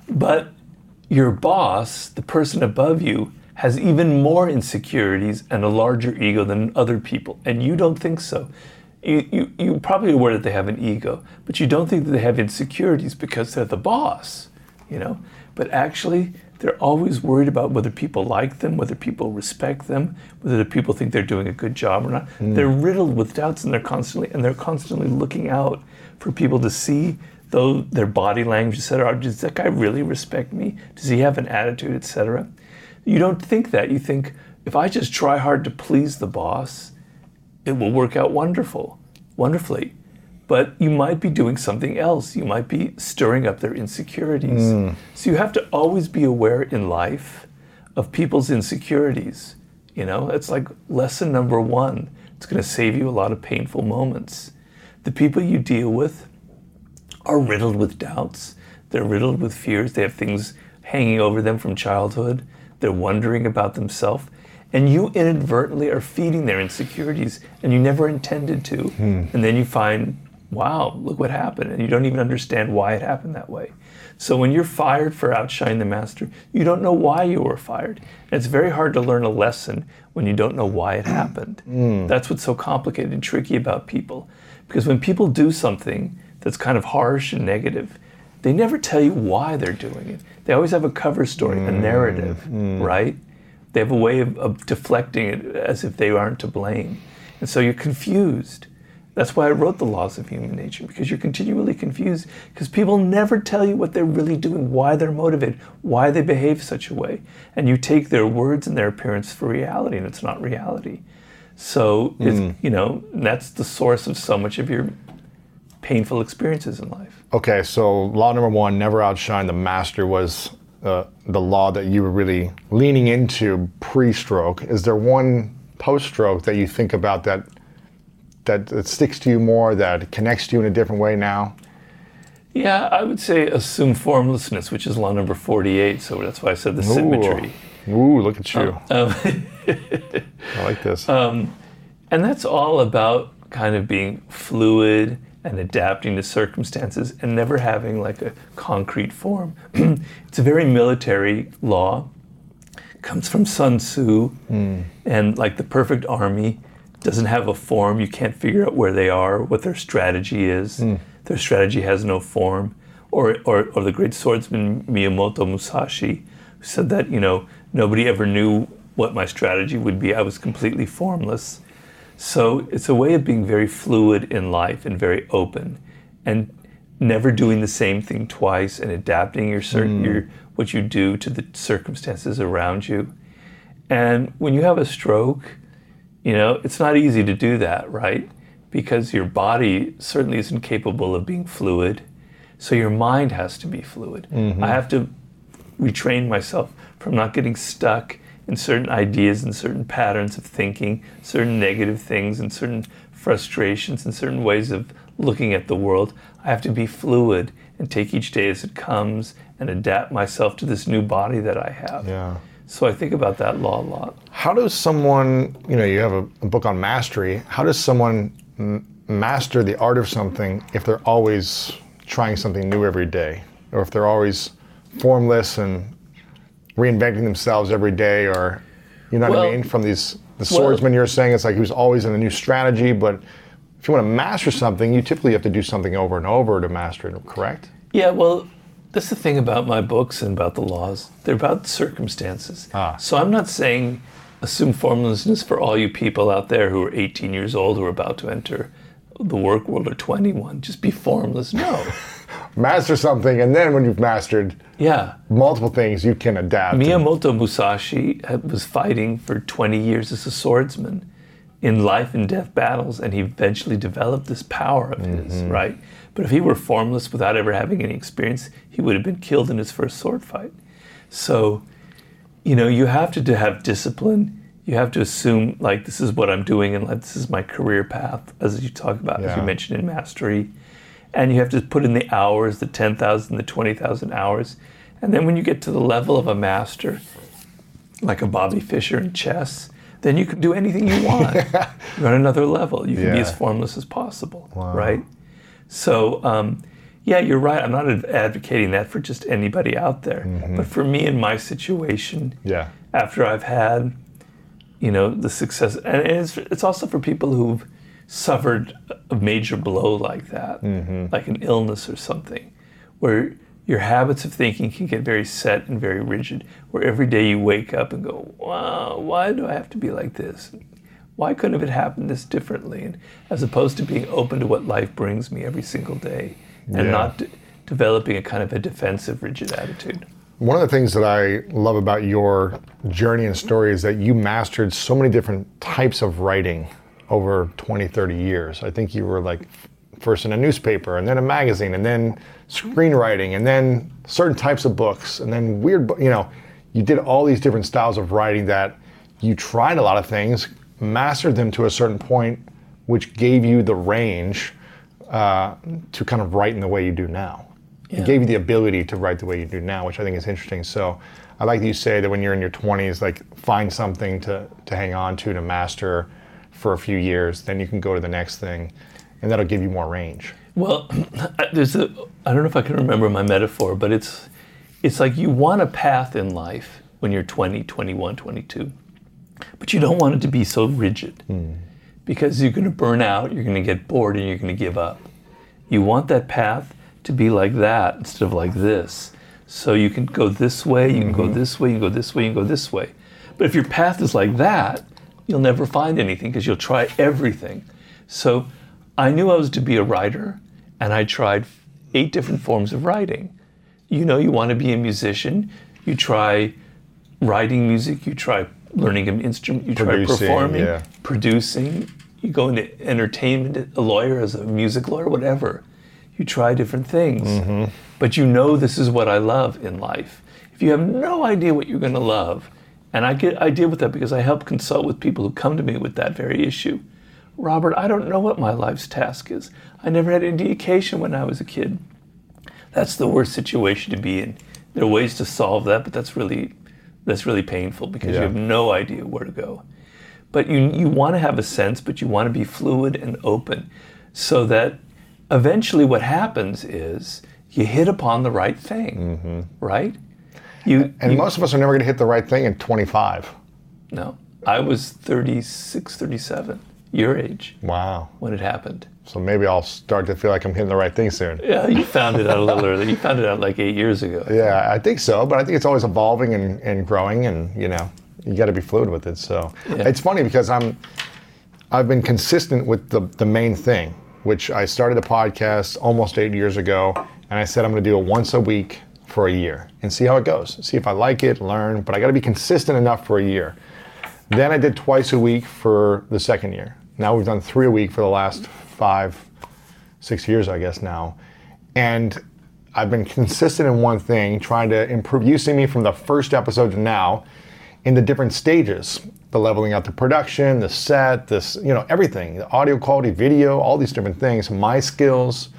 But your boss, the person above you, has even more insecurities and a larger ego than other people, and you don't think so. You, you, you're probably aware that they have an ego, but you don't think that they have insecurities because they're the boss, you know? But actually, they're always worried about whether people like them, whether people respect them, whether the people think they're doing a good job or not. Hmm. They're riddled with doubts, and they're constantly and they're constantly looking out for people to see though their body language, etc. Does that guy really respect me? Does he have an attitude, etc.? You don't think that. You think if I just try hard to please the boss, it will work out wonderful, wonderfully. But you might be doing something else. You might be stirring up their insecurities. Hmm. So you have to always be aware in life of people's insecurities. You know, it's like lesson number one. It's going to save you a lot of painful moments. The people you deal with are riddled with doubts. They're riddled with fears. They have things hanging over them from childhood. They're wondering about themselves. And you inadvertently are feeding their insecurities and you never intended to. Hmm. And then you find, wow, look what happened. And you don't even understand why it happened that way. So when you're fired for Outshine the Master, you don't know why you were fired. And it's very hard to learn a lesson when you don't know why it happened. Mm. That's what's so complicated and tricky about people. Because when people do something that's kind of harsh and negative, they never tell you why they're doing it. They always have a cover story, a mm, narrative, mm. right? They have a way of, of deflecting it as if they aren't to blame. And so you're confused. That's why I wrote The Laws of Human Nature, because you're continually confused, because people never tell you what they're really doing, why they're motivated, why they behave such a way. And you take their words and their appearance for reality, and it's not reality. So, it's, you know, that's the source of so much of your painful experiences in life. Okay, so law number one, never outshine the master, was uh, the law that you were really leaning into pre-stroke. Is there one post-stroke that you think about that that, that sticks to you more, that connects to you in a different way now? Yeah, I would say assume formlessness, which is law number 48. So that's why I said the symmetry. Ooh, look at you. Uh, um, I like this. Um, and that's all about kind of being fluid and adapting to circumstances and never having like a concrete form. it's a very military law. Comes from Sun Tzu, hmm. and like the perfect army doesn't have a form. You can't figure out where they are, what their strategy is. Hmm. Their strategy has no form. Or, or, or the great swordsman Miyamoto Musashi, who said that you know nobody ever knew what my strategy would be. I was completely formless. So it's a way of being very fluid in life and very open, and never doing the same thing twice and adapting your, cir- hmm. your what you do to the circumstances around you. And when you have a stroke, you know it's not easy to do that, right? Because your body certainly isn't capable of being fluid, so your mind has to be fluid. Mm-hmm. I have to retrain myself from not getting stuck in certain ideas and certain patterns of thinking, certain negative things and certain frustrations and certain ways of looking at the world. I have to be fluid and take each day as it comes and adapt myself to this new body that I have. yeah. So I think about that law a lot. How does someone, you know, you have a, a book on mastery. How does someone m- master the art of something if they're always trying something new every day, or if they're always formless and reinventing themselves every day, or you know what I mean? From these the well- swordsman you're saying, it's like he was always in a new strategy, but if you want to master something, you typically have to do something over and over to master it. Correct? Yeah, well, that's the thing about my books and about the laws. They're about circumstances. Ah. So I'm not saying assume formlessness for all you people out there who are 18 years old who are about to enter the work world or 21. Just be formless. No. Master something, and then when you've mastered yeah. multiple things, you can adapt. and- Miyamoto Musashi was fighting for 20 years as a swordsman in life and death battles, and he eventually developed this power of his, mm-hmm. right? But if he were formless without ever having any experience, he would have been killed in his first sword fight. So, you know, you have to, to have discipline. You have to assume, like, this is what I'm doing and like, this is my career path, as you talk about, as you mentioned in mastery. And you have to put in the hours, the 10,000, the 20,000 hours. And then when you get to the level of a master, like a Bobby Fischer in chess, then you can do anything you want. You're on another level. You can be as formless as possible, right? So, um, yeah, you're right. I'm not advocating that for just anybody out there. But for me in my situation, Yeah. after I've had, you know, the success, and it's, it's also for people who've suffered a major blow like that, like an illness or something, where your habits of thinking can get very set and very rigid, where every day you wake up and go, wow, why do I have to be like this? Why couldn't it happened this differently? And as opposed to being open to what life brings me every single day and Yeah. not de- developing a kind of a defensive, rigid attitude. One of the things that I love about your journey and story is that you mastered so many different types of writing over 20, 30 years. I think you were like first in a newspaper and then a magazine and then screenwriting and then certain types of books and then weird, you know, you did all these different styles of writing that you tried a lot of things, mastered them to a certain point, which gave you the range uh, to kind of write in the way you do now. It gave you the ability to write the way you do now, which I think is interesting. So I like that you say that when you're in your 20s, like find something to, to hang on to, to master for a few years, then you can go to the next thing, and that'll give you more range. Well, there's a I don't know if I can remember my metaphor, but it's it's like you want a path in life when you're 20, 21, 22. But you don't want it to be so rigid. Hmm. Because you're going to burn out, you're going to get bored and you're going to give up. You want that path to be like that instead of like this. So you can go this way, you can go mm-hmm. this way, you can go this way, you can go this way. But if your path is like that, you'll never find anything because you'll try everything. So I knew I was to be a writer, and I tried eight different forms of writing. You know, you want to be a musician, you try writing music, you try learning an instrument, you try Producing, performing, yeah. producing, you go into entertainment, a lawyer as a music lawyer, whatever. You try different things. Mm-hmm. But you know this is what I love in life. If you have no idea what you're going to love, and I get I deal with that because I help consult with people who come to me with that very issue. Robert, I don't know what my life's task is. I never had any indication when I was a kid. That's the worst situation to be in. There are ways to solve that, but that's really that's really painful because you have no idea where to go. But you you want to have a sense, but you want to be fluid and open, so that eventually what happens is you hit upon the right thing, mm-hmm. right? You And most of us are never going to hit the right thing at 25. no. I was 36, 37, your age Wow. when it happened. So maybe I'll start to feel like I'm hitting the right thing soon. Yeah, you found it out a little early. You found it out like eight years ago. Yeah, I think so, but I think it's always evolving and, and growing, and you know, you got to be fluid with it. So Yeah. it's funny because I'm, I've been consistent with the the main thing, which I started a podcast almost eight years ago, and I said I'm going to do it once a week for a year and see how it goes, see if I like it, learn. But I got to be consistent enough for a year. Then I did twice a week for the second year. Now we've done three a week for the last five, six years, I guess now. And I've been consistent in one thing, trying to improve. You see me from the first episode to now in the different stages the leveling out the production, the set, this, you know, everything, the audio quality, video, all these different things, my skills.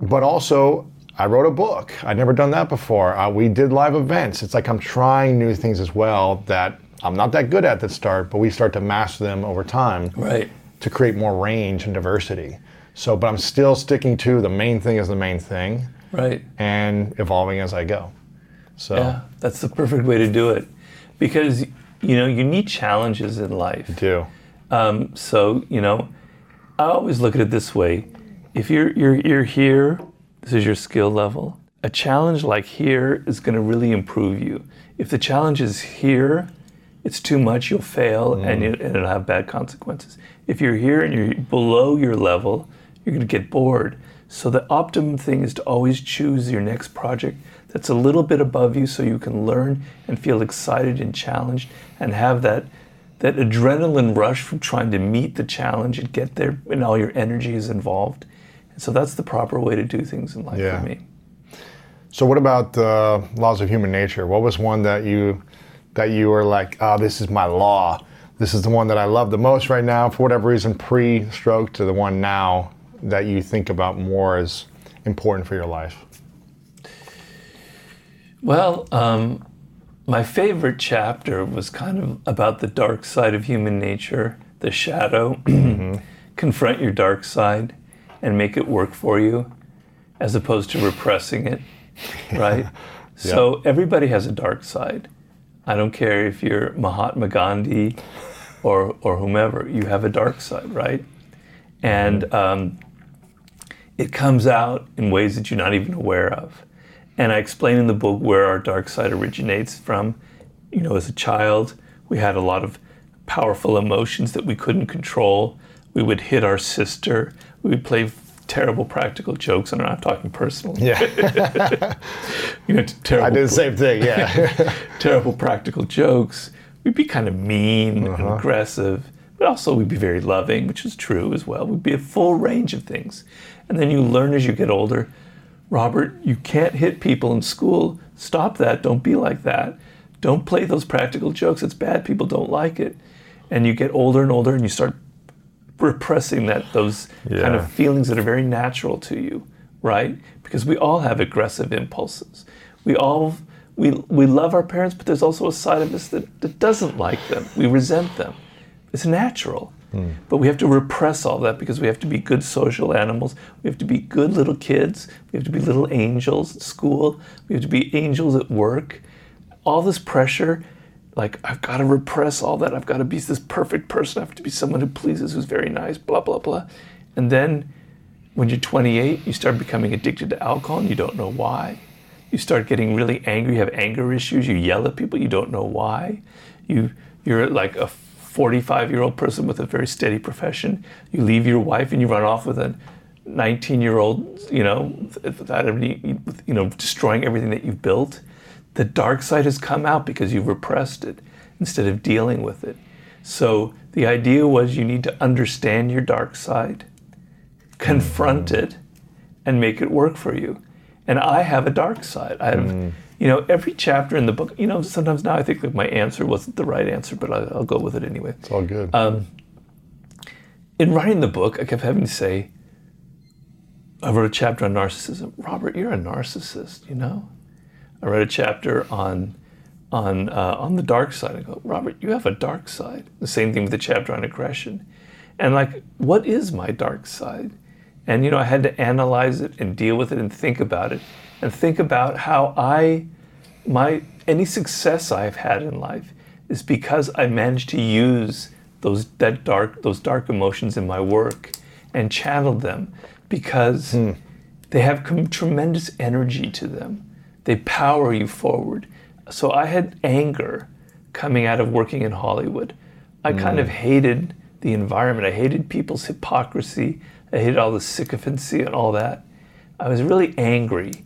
But also, I wrote a book. I'd never done that before. Uh, we did live events. It's like I'm trying new things as well that I'm not that good at the start, but we start to master them over time Right. To create more range and diversity. So, but I'm still sticking to the main thing is the main thing Right. and evolving as I go. So, Yeah, that's the perfect way to do it, because you know you need challenges in life. do. Um, so you know, I always look at it this way: if you're you're you're here, this is your skill level. a challenge like here is going to really improve you. If the challenge is here, it's too much, you'll fail and, it, and it'll have bad consequences. If you're here and you're below your level, you're going to get bored. So the optimum thing is to always choose your next project that's a little bit above you so you can learn and feel excited and challenged and have that that adrenaline rush from trying to meet the challenge and get there and all your energy is involved. And so that's the proper way to do things in life Yeah. for me. So what about the laws of human nature? What was one that you that you were like, oh, this is my law. This is the one that I love the most right now for whatever reason, pre-stroke to the one now that you think about more as important for your life. Well, um, my favorite chapter was kind of about the dark side of human nature, the shadow. Confront your dark side and make it work for you, as opposed to repressing it, right? So everybody has a dark side. I don't care if you're Mahatma Gandhi or, or whomever, you have a dark side, right? And um, it comes out in ways that you're not even aware of. And I explain in the book where our dark side originates from. You know, as a child, we had a lot of powerful emotions that we couldn't control. We would hit our sister. We would play terrible practical jokes, and I'm not talking personally. Yeah, You know, terrible, I did the same thing. Yeah, terrible practical jokes. We'd be kind of mean and uh-huh. aggressive, but also we'd be very loving, which is true as well. We'd be a full range of things. And then you learn as you get older, Robert, you can't hit people in school. Stop that. Don't be like that. Don't play those practical jokes. It's bad. People don't like it. And you get older and older and you start repressing that those kind of feelings that are very natural to you, right? Because we all have aggressive impulses. We all we we love our parents, but there's also a side of us that, that doesn't like them. We resent them. It's natural. Hmm. But we have to repress all that because we have to be good social animals. We have to be good little kids. We have to be little angels at school. We have to be angels at work. All this pressure, like I've got to repress all that. I've got to be this perfect person. I have to be someone who pleases, who's very nice, blah, blah, blah. And then when you're 28, you start becoming addicted to alcohol and you don't know why. You start getting really angry, you have anger issues, you yell at people, you don't know why. You, you're like a 45 year old person with a very steady profession. You leave your wife and you run off with a 19 year old, you know, without any, you know, destroying everything that you've built. The dark side has come out because you've repressed it instead of dealing with it. So the idea was you need to understand your dark side, confront mm-hmm. it, and make it work for you. And I have a dark side. I have, you know, every chapter in the book. You know, sometimes now I think that my answer wasn't the right answer, but I, I'll go with it anyway. it's all good. In writing the book, I kept having to say, I wrote a chapter on narcissism. Robert, you're a narcissist, you know. I read a chapter on on uh, on the dark side. I go, Robert, you have a dark side. The same thing with the chapter on aggression, and like, what is my dark side? And you know, I had to analyze it and deal with it and think about it, and think about how I, my any success I've had in life is because I managed to use those that dark those dark emotions in my work and channeled them because hmm. they have com- tremendous energy to them. They power you forward. So I had anger coming out of working in Hollywood. I kind of hmm. hated the environment. I hated people's hypocrisy. I hated all the sycophancy and all that. I was really angry.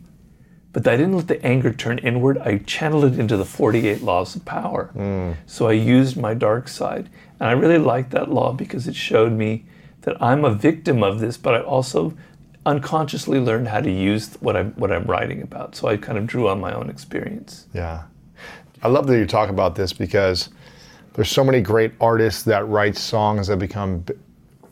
But I didn't let the anger turn inward. I channeled it into the 48 laws of power. Mm. So I used my dark side. And I really liked that law because it showed me that I'm a victim of this, but I also unconsciously learned how to use what I'm, what I'm writing about. So I kind of drew on my own experience. Yeah. I love that you talk about this because there's so many great artists that write songs that become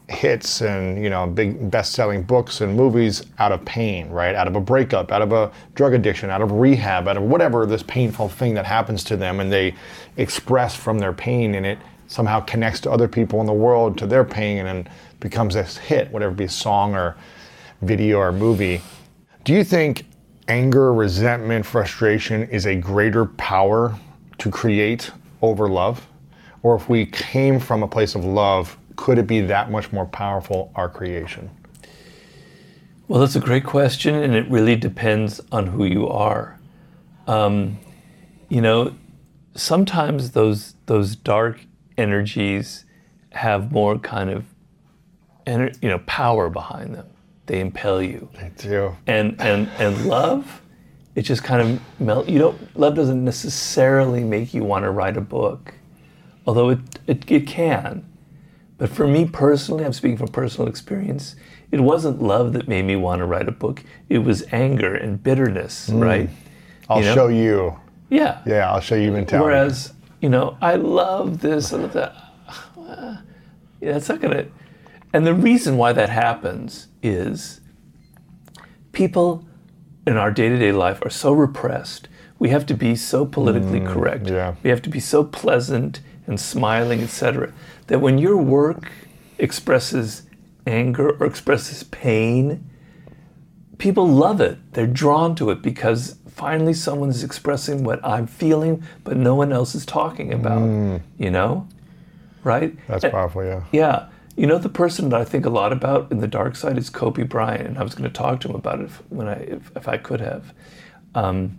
hits and, you know, big best-selling books and movies out of pain, right? Out of a breakup, out of a drug addiction, out of rehab, out of whatever this painful thing that happens to them and they express from their pain and it somehow connects to other people in the world to their pain and becomes this hit, whatever it be a song or video or movie. Do you think anger, resentment, frustration is a greater power to create over love? Or if we came from a place of love, could it be that much more powerful, our creation? Well, that's a great question, and it really depends on who you are. Um, you know, sometimes those those dark energies have more kind of, ener- you know, power behind them. They impel you, Me too. and and and love, it just kind of melt. You don't. Love doesn't necessarily make you want to write a book, although it it, it can. But for me personally, I'm speaking from personal experience. It wasn't love that made me want to write a book. It was anger and bitterness, hmm. right? I'll You know? show you. Yeah. Yeah, I'll show you mentality. Whereas, you know, I love this and that. Yeah, it's not gonna. And the reason why that happens is people in our day-to-day life are so repressed. We have to be so politically hmm, correct. yeah. We have to be so pleasant and smiling, etc. That when your work expresses anger or expresses pain, people love it. They're drawn to it because finally someone's expressing what I'm feeling, but no one else is talking about. You know, right? That's And- powerful, yeah. yeah. You know, the person that I think a lot about in the dark side is Kobe Bryant, and I was going to talk to him about it if, when I, if, if I could have, um,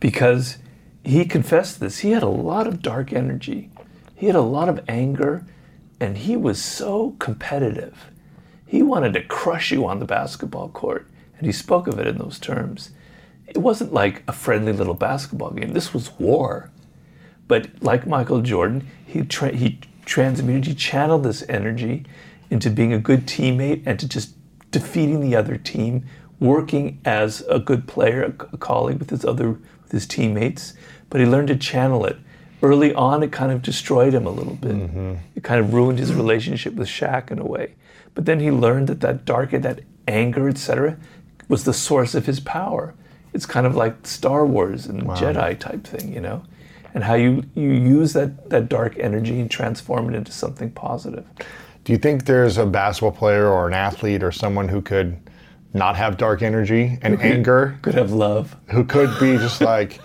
because he confessed this. He had a lot of dark energy, he had a lot of anger, and he was so competitive. He wanted to crush you on the basketball court, and he spoke of it in those terms. It wasn't like a friendly little basketball game. This was war. But like Michael Jordan, he tra- he transmuted, he channeled this energy into being a good teammate and to just defeating the other team, working as a good player, a, colleague with his other with his teammates. But he learned to channel it. Early on, it kind of destroyed him a little bit. Mm-hmm. It kind of ruined his relationship with Shaq in a way. But then he learned that that dark, that anger, etc., was the source of his power. It's kind of like Star Wars and Jedi type thing, you know, and how you, you use that, that dark energy and transform it into something positive. Do you think there's a basketball player or an athlete or someone who could not have dark energy and anger, Could have love. who could be just like,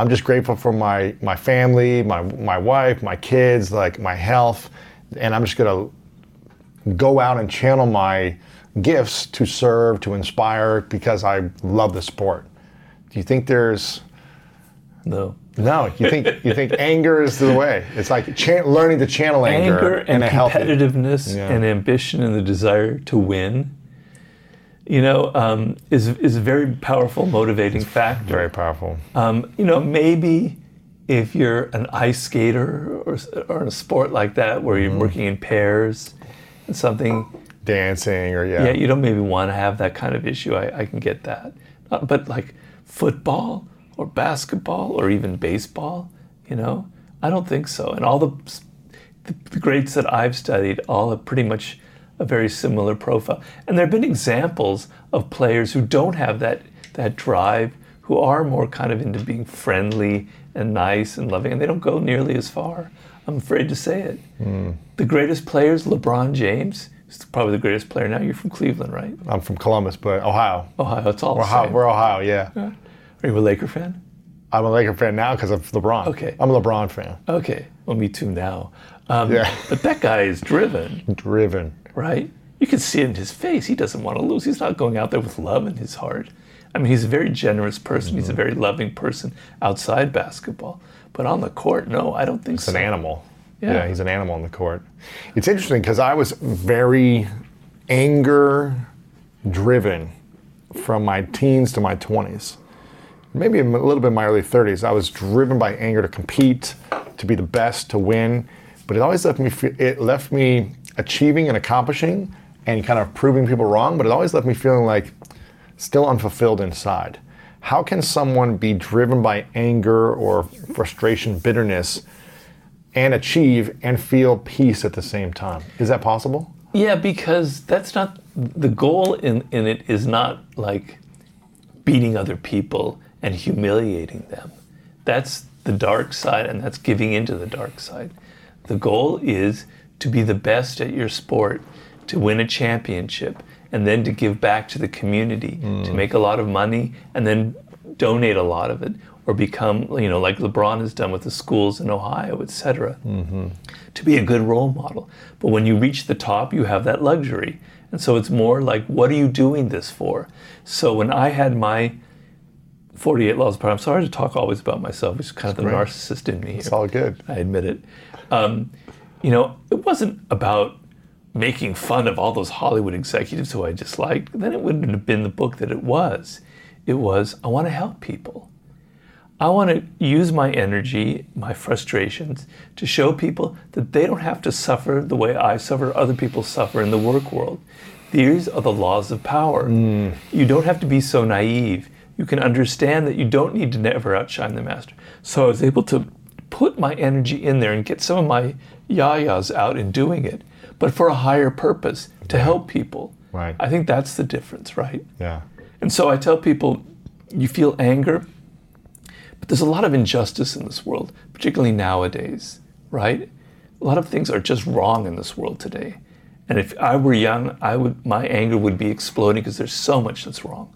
I'm just grateful for my my family, my my wife, my kids, like my health, and I'm just gonna go out and channel my gifts to serve, to inspire, because I love the sport. Do you think there's No. no? You think you think anger is the way? It's like chan learning to channel anger, Anger and in a competitiveness Yeah. and ambition and the desire to win, you know, um, is, is a very powerful motivating factor. Very powerful. Um, you know, maybe if you're an ice skater or, or in a sport like that where Mm-hmm. you're working in pairs and something, Dancing or yeah. yeah, you don't maybe want to have that kind of issue. I, I can get that. Uh, but like football or basketball or even baseball, you know, I don't think so. And all the, the, the greats that I've studied all have pretty much a very similar profile. And there have been examples of players who don't have that, that drive, who are more kind of into being friendly and nice and loving, and they don't go nearly as far. I'm afraid to say it. The greatest players, LeBron James, is probably the greatest player now. You're from Cleveland, right? I'm from Columbus, but Ohio. Ohio, it's all the Ohio we're Ohio, yeah. Are you a Laker fan? I'm a Laker fan now because of LeBron. Okay. I'm a LeBron fan. Okay, well, me too now. Um, Yeah. But that guy is driven, Driven. Right? You can see it in his face. He doesn't want to lose. He's not going out there with love in his heart. I mean, he's a very generous person. He's a mm-hmm. very loving person outside basketball. But on the court, no, I don't think It's so. an animal. Yeah. Yeah. he's an animal on the court. It's interesting because I was very anger driven from my teens to my 20s. Maybe a little bit in my early 30s. I was driven by anger to compete, to be the best, to win. But it always left me, it left me achieving and accomplishing and kind of proving people wrong, but it always left me feeling like still unfulfilled inside. How can someone be driven by anger or frustration, bitterness, and achieve and feel peace at the same time? Is that possible? Yeah, because that's not the goal in, in it is not like beating other people and humiliating them. That's the dark side, and that's giving into the dark side. The goal is to be the best at your sport, to win a championship, and then to give back to the community, to make a lot of money, and then donate a lot of it, or become, you know, like LeBron has done with the schools in Ohio, etc. To be a good role model. But when you reach the top, you have that luxury. And so it's more like, what are you doing this for? So when I had my 48 Laws of Power, I'm sorry to talk always about myself, which is kind of the great. narcissist in me. It's all good. I admit it. Um, you know, it wasn't about making fun of all those Hollywood executives who I disliked. Then it wouldn't have been the book that it was. It was, I want to help people. I want to use my energy, my frustrations, to show people that they don't have to suffer the way I suffer, other people suffer in the work world. These are the laws of power. Mm. You don't have to be so naive. You can understand that you don't need to never outshine the master. So I was able to put my energy in there and get some of my yayas out in doing it, but for a higher purpose to help people. Right. I think that's the difference, right? Yeah. And so I tell people, you feel anger, but there's a lot of injustice in this world, particularly nowadays, right? A lot of things are just wrong in this world today. And if I were young, I would my anger would be exploding because there's so much that's wrong.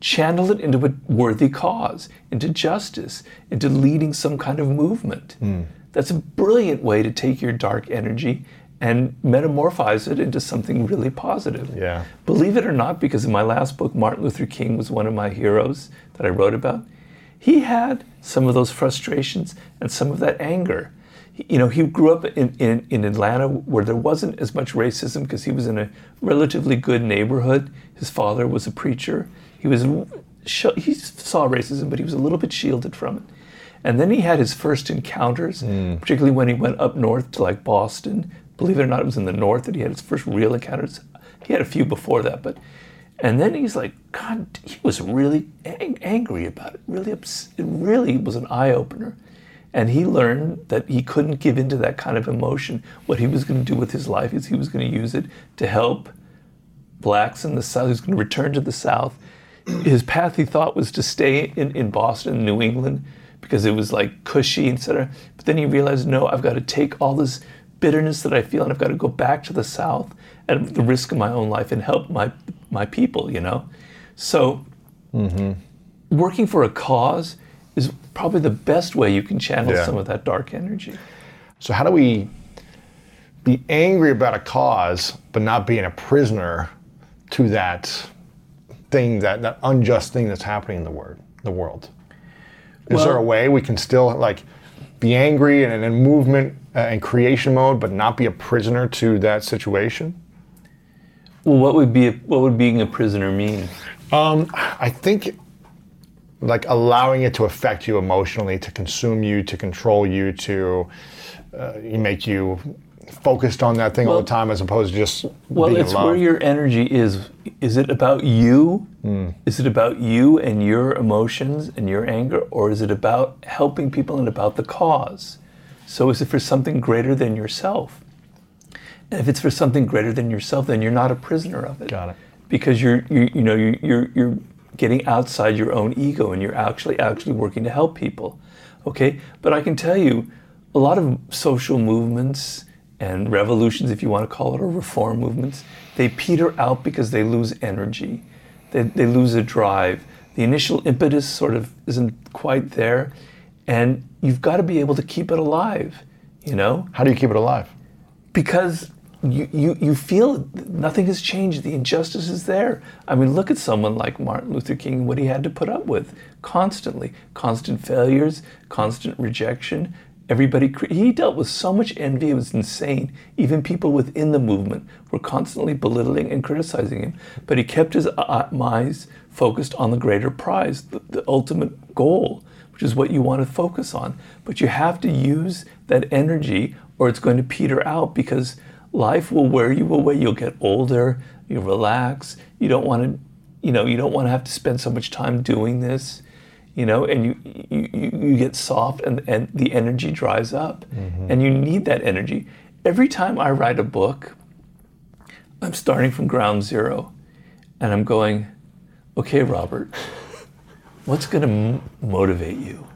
Channel it into a worthy cause, into justice, into leading some kind of movement. Hmm. That's a brilliant way to take your dark energy and metamorphose it into something really positive. Yeah. Believe it or not, because in my last book, Martin Luther King was one of my heroes that I wrote about. He had some of those frustrations and some of that anger. He- You know, he grew up in, in, in Atlanta where there wasn't as much racism because he was in a relatively good neighborhood. His father was a preacher. He was he saw racism, but he was a little bit shielded from it. And then he had his first encounters, hmm. particularly when he went up north to like Boston. Believe it or not, it was in the north that he had his first real encounters. He had a few before that, but and then he's like, God, he was really ang- angry about it. Really, ups- it really was an eye opener. And he learned that he couldn't give into that kind of emotion. What he was going to do with his life is he was going to use it to help blacks in the South. He was going to return to the South. His path, he thought, was to stay in, in Boston, New England, because it was like cushy, etc. But then he realized, no, I've got to take all this bitterness that I feel and I've got to go back to the South at the risk of my own life and help my, my people, you know? So mm-hmm. working for a cause is probably the best way you can channel Yeah. some of that dark energy. So how do we be angry about a cause, but not being a prisoner to that thing, that, that unjust thing that's happening in the world? The world. Is there a way we can still like be angry and in movement uh, and creation mode, but not be a prisoner to that situation? Well, what would be what would being a prisoner mean? Um, I think like allowing it to affect you emotionally, to consume you, to control you, to uh, make you focused on that thing all the time, as opposed to just Well, being it's where your energy is. Is it about you? Hmm. Is it about you and your emotions and your anger, or is it about helping people and about the cause? So, is it for something greater than yourself? And if it's for something greater than yourself, then you're not a prisoner of it. Got it. Because you're, you, you know, you're, you're, you're getting outside your own ego and you're actually actually working to help people. Okay, but I can tell you, a lot of social movements and revolutions, if you want to call it, or reform movements, they peter out because they lose energy. They, they lose a drive. The initial impetus sort of isn't quite there, and you've got to be able to keep it alive. You know, How do you keep it alive? because you, you, you feel nothing has changed. The injustice is there. I mean, look at someone like Martin Luther King and what he had to put up with constantly constant failures, constant rejection. Everybody, he dealt with so much envy, it was insane. Even people within the movement were constantly belittling and criticizing him. But he kept his uh, eyes focused on the greater prize, the, the ultimate goal, which is what you want to focus on. But you have to use that energy or it's going to peter out because life will wear you away. You'll get older, you relax. You don't want to, you know, you don't want to have to spend so much time doing this, you know, and you you, you get soft and, and the energy dries up. Mm-hmm. And you need that energy. Every time I write a book, I'm starting from ground zero and I'm going, okay, Robert, what's going to m- motivate you?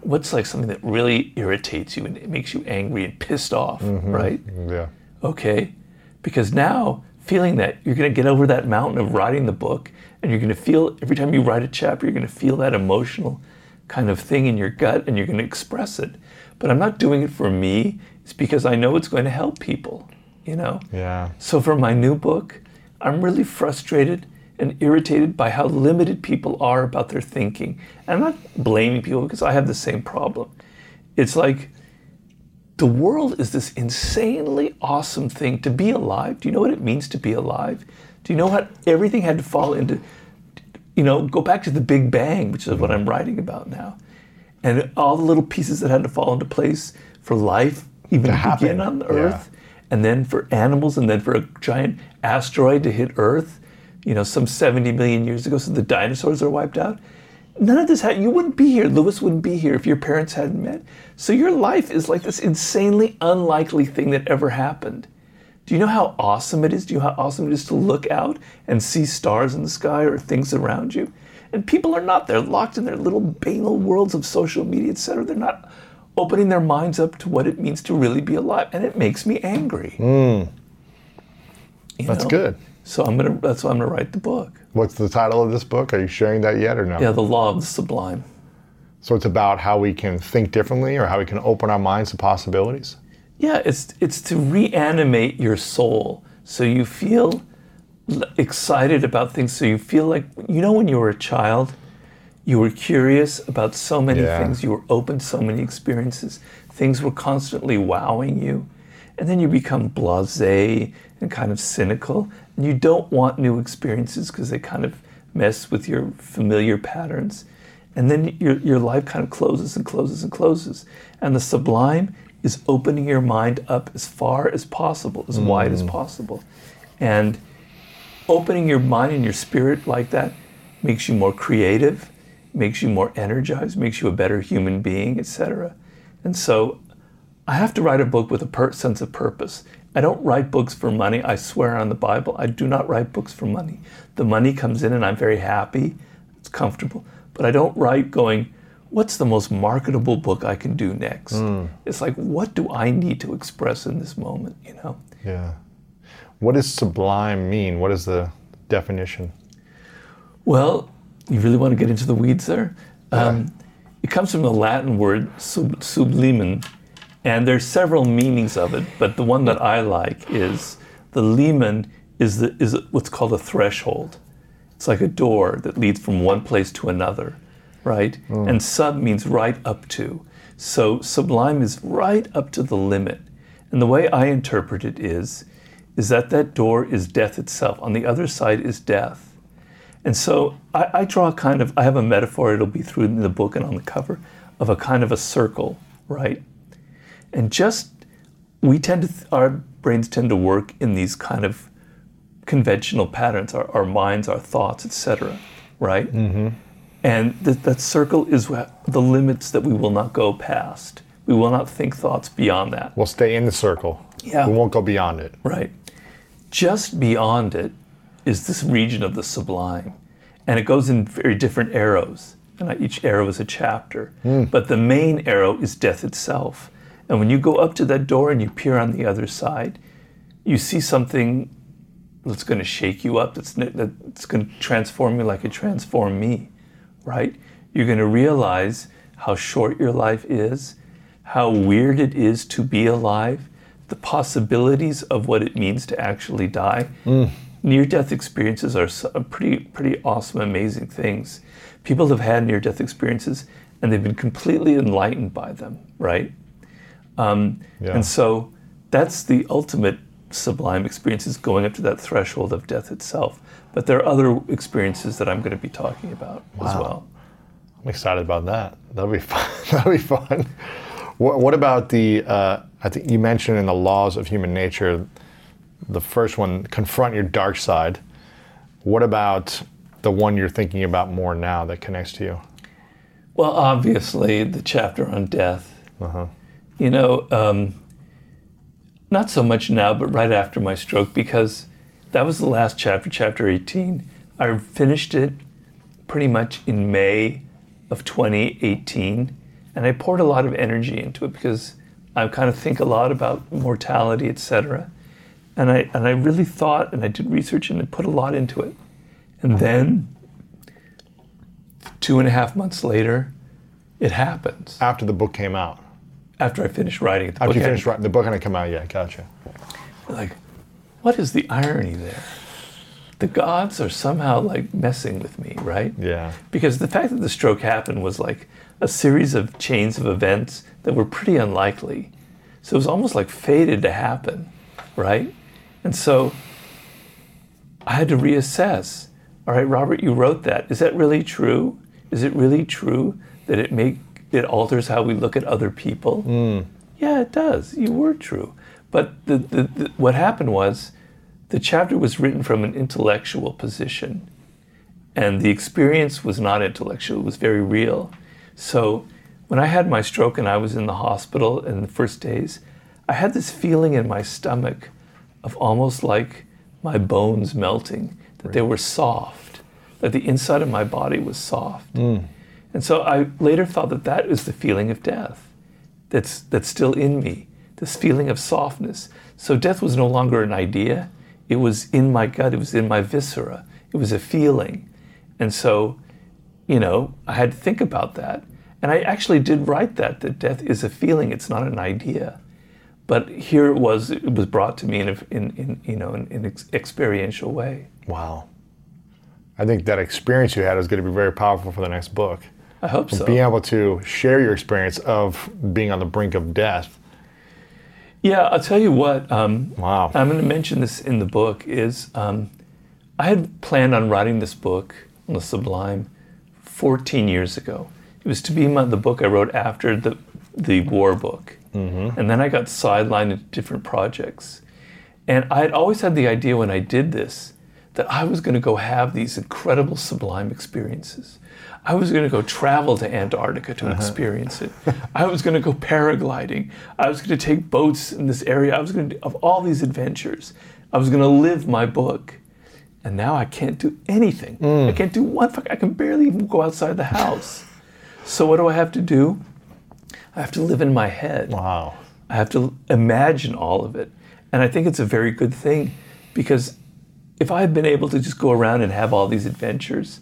What's like something that really irritates you and it makes you angry and pissed off, mm-hmm. right? Yeah. Okay. Because now, feeling that, you're going to get over that mountain of writing the book, and you're going to feel, every time you write a chapter, you're going to feel that emotional kind of thing in your gut, and you're going to express it. But I'm not doing it for me, it's because I know it's going to help people, you know? Yeah. So for my new book, I'm really frustrated and irritated by how limited people are about their thinking. And I'm not blaming people because I have the same problem. It's like the world is this insanely awesome thing to be alive. Do you know what it means to be alive? Do you know what everything had to fall into? You know, go back to the Big Bang, which is what I'm writing about now, and all the little pieces that had to fall into place for life, even to, happen, begin on the yeah. Earth, and then for animals, and then for a giant asteroid to hit Earth. You know, some 70 million years ago, so the dinosaurs are wiped out none of this had you wouldn't be here lewis wouldn't be here if your parents hadn't met so your life is like this insanely unlikely thing that ever happened do you know how awesome it is do you know how awesome it is to look out and see stars in the sky or things around you and people are not they're locked in their little banal worlds of social media etc they're not opening their minds up to what it means to really be alive and it makes me angry hmm. You That's know? good. so i'm gonna that's why i'm gonna write the book What's the title of this book? Are you sharing that yet or no? yeah the law of the sublime So it's about how we can think differently or how we can open our minds to possibilities. Yeah, it's it's to reanimate your soul so you feel excited about things. So you feel like you know when you were a child, you were curious about so many Yeah. things. You were open to so many experiences. Things were constantly wowing you, and then you become blasé and kind of cynical, and you don't want new experiences because they kind of mess with your familiar patterns. And then your, your life kind of closes and closes and closes. And the sublime is opening your mind up as far as possible, as wide as mm. possible. And opening your mind and your spirit like that makes you more creative, makes you more energized, makes you a better human being, etc. And so I have to write a book with a per- sense of purpose. I don't write books for money. I swear on the Bible, I do not write books for money. The money comes in and I'm very happy, it's comfortable. But I don't write going, what's the most marketable book I can do next? It's like, what do I need to express in this moment, you know? Yeah. What does sublime mean? What is the definition? Well, you really want to get into the weeds there? Um, it comes from the Latin word sub- sublimen, and there's several meanings of it, but the one that I like is the limen is, the, is what's called a threshold. It's like a door that leads from one place to another, right? And sub means right up to. So sublime is right up to the limit. And the way I interpret it is, is that that door is death itself. On the other side is death. And so I, I draw a kind of, I have a metaphor, it'll be through in the book and on the cover, of a kind of a circle, right? And just, we tend to, th- our brains tend to work in these kind of conventional patterns, our, our minds, our thoughts, etc., right? Mm-hmm. And th- that circle is the limits that we will not go past. We will not think thoughts beyond that. We'll stay in the circle. Yeah. We won't go beyond it. Right. Just beyond it is this region of the sublime. And it goes in very different arrows. And each arrow is a chapter. Hmm. But the main arrow is death itself. And when you go up to that door and you peer on the other side, you see something that's going to shake you up, that's, that's going to transform you like it transformed me, right? You're going to realize how short your life is, how weird it is to be alive, the possibilities of what it means to actually die. Near-death experiences are are pretty, pretty awesome, amazing things. People have had near-death experiences, and they've been completely enlightened by them, right? Um, Yeah. And so that's the ultimate sublime experience is going up to that threshold of death itself. But there are other experiences that I'm going to be talking about as well. I'm excited about that. That'll be fun. That'll be fun. What, what about the? Uh, I think you mentioned in the laws of human nature, the first one, confront your dark side. What about the one you're thinking about more now that connects to you? Well, obviously, the chapter on death. Uh-huh. You know, um, not so much now, but right after my stroke, because that was the last chapter, chapter 18. I finished it pretty much in May of 2018, and I poured a lot of energy into it because I kind of think a lot about mortality, etc. And I and I really thought, and I did research, and I put a lot into it. And mm-hmm. then, two and a half months later, it happens After the book came out. after I finished writing it. The After book you finished writing the book hadn't come out yet. Gotcha. like, what is the irony there? the gods are somehow like messing with me, right? Yeah. Because the fact that the stroke happened was like a series of chains of events that were pretty unlikely. So it was almost like fated to happen, right? And so I had to reassess. All right, Robert, you wrote that. Is that really true? Is it really true that it make it alters how we look at other people? Hmm. Yeah, it does. You were true. But the, the, the, what happened was the chapter was written from an intellectual position, and the experience was not intellectual, it was very real. So when I had my stroke and I was in the hospital in the first days, I had this feeling in my stomach of almost like my bones melting, that they were soft, that the inside of my body was soft. Hmm. And so I later thought that that is the feeling of death that's, that's still in me, this feeling of softness. So death was no longer an idea, it was in my gut, it was in my viscera, it was a feeling. And so, you know, I had to think about that. And I actually did write that, that death is a feeling, it's not an idea. But here it was, it was brought to me in, a, in, in you know, in an ex- experiential way. Wow. I think that experience you had is going to be very powerful for the next book. I hope so. Being able to share your experience of being on the brink of death. Yeah, I'll tell you what. Um, Wow. I'm going to mention this in the book. Is um, I had planned on writing this book on the Sublime 14 years ago. It was to be my, the book I wrote after the the war book, and then I got sidelined into different projects. And I had always had the idea when I did this that I was going to go have these incredible sublime experiences. I was going to go travel to Antarctica to uh-huh. experience it. I was going to go paragliding. I was going to take boats in this area. I was going to of all these adventures. I was going to live my book. And now I can't do anything. Mm. I can't do one fuck. I can barely even go outside the house. So what do I have to do? I have to live in my head. Wow. I have to imagine all of it. And I think it's a very good thing because if I had been able to just go around and have all these adventures,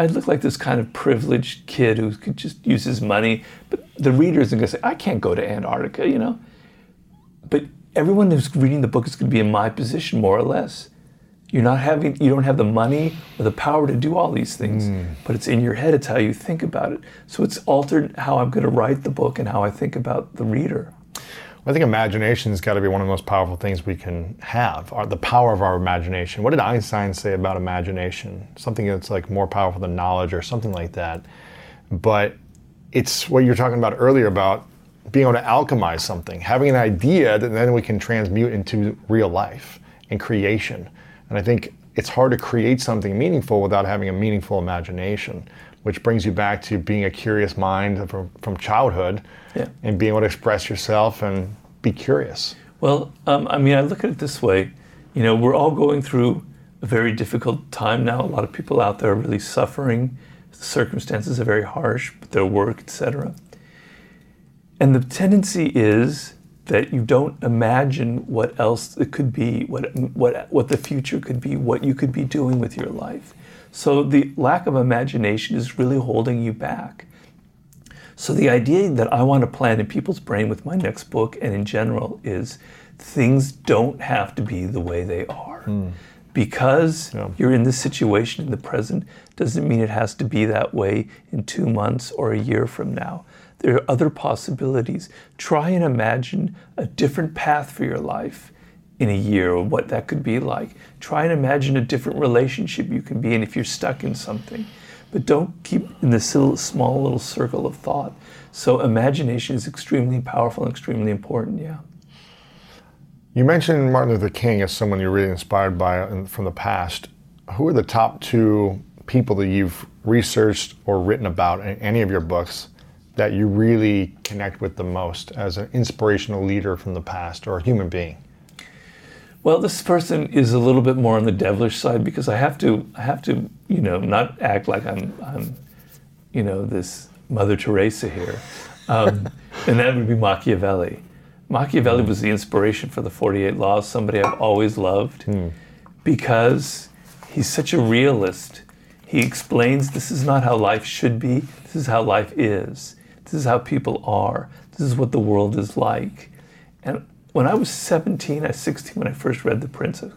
I'd look like this kind of privileged kid who could just use his money. But the reader isn't going to say, I can't go to Antarctica, you know? But everyone who's reading the book is going to be in my position, more or less. You're not having, you don't have the money or the power to do all these things, mm. but it's in your head. It's how you think about it. So it's altered how I'm going to write the book and how I think about the reader. I think imagination's got to be one of the most powerful things we can have. Our, the power of our imagination. What did Einstein say about imagination? Something that's like more powerful than knowledge or something like that. But it's what you're talking about earlier about being able to alchemize something, having an idea that then we can transmute into real life and creation. And I think it's hard to create something meaningful without having a meaningful imagination, which brings you back to being a curious mind from, from childhood Yeah. and being able to express yourself and be curious. Well, um, I mean, I look at it this way. You know, we're all going through a very difficult time now. A lot of people out there are really suffering. The circumstances are very harsh, with their work, etc. And the tendency is that you don't imagine what else it could be, what what what the future could be, what you could be doing with your life. So the lack of imagination is really holding you back. So the idea that I want to plant in people's brain with my next book and in general is things don't have to be the way they are. Hmm. Because you're in this situation in the present doesn't mean it has to be that way in two months or a year from now. There are other possibilities. Try and imagine a different path for your life in a year or what that could be like. Try and imagine a different relationship you can be in if you're stuck in something. But don't keep in this little, small little circle of thought. So imagination is extremely powerful and extremely important, yeah. You mentioned Martin Luther King as someone you're really inspired by from the past. Who are the top two people that you've researched or written about in any of your books that you really connect with the most as an inspirational leader from the past or a human being? Well, this person is a little bit more on the devilish side because I have to, I have to, you know, not act like I'm, I'm you know, this Mother Teresa here, um, and that would be Machiavelli. Machiavelli was the inspiration for the Forty Eight Laws. Somebody I've always loved because he's such a realist. He explains this is not how life should be. This is how life is. This is how people are. This is what the world is like. And when I was 17, I was 16 when I first read The Prince. I was,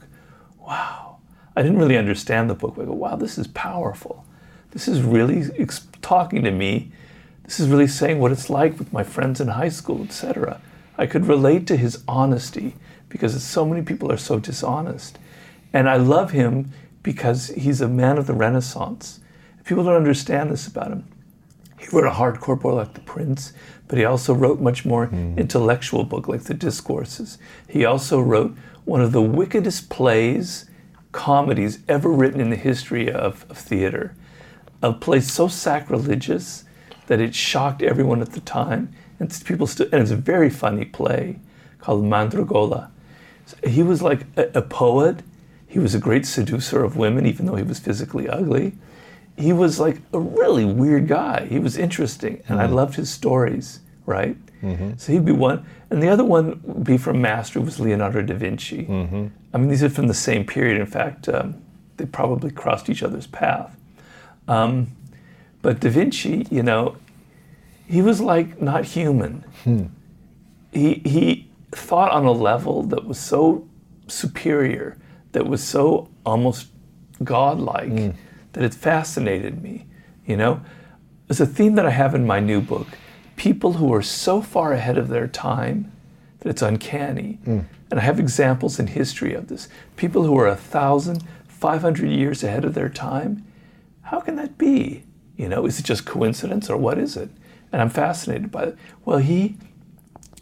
wow, I didn't really understand the book. But I go, wow, this is powerful. This is really ex- talking to me. This is really saying what it's like with my friends in high school, etc. I could relate to his honesty because so many people are so dishonest. And I love him because he's a man of the Renaissance. People don't understand this about him. He wrote a hardcore book like The Prince, but he also wrote much more hmm. intellectual book like The Discourses. He also wrote one of the wickedest plays, comedies ever written in the history of, of theater. A play so sacrilegious that it shocked everyone at the time. And people still, and it's a very funny play called Mandragola. So he was like a, a poet. He was a great seducer of women, even though he was physically ugly he was like a really weird guy. He was interesting, and I hmm. loved his stories, right? So he'd be one. And the other one would be from Mastery was Leonardo da Vinci. I mean, these are from the same period. In fact, um, they probably crossed each other's path. Um, but da Vinci, you know, he was like not human. He, he thought on a level that was so superior, that was so almost godlike that it fascinated me. You know, it's a theme that I have in my new book. People who are so far ahead of their time that it's uncanny. Hmm. And I have examples in history of this. People who are a thousand, five hundred years ahead of their time. How can that be? You know, is it just coincidence or what is it? And I'm fascinated by it. Well, he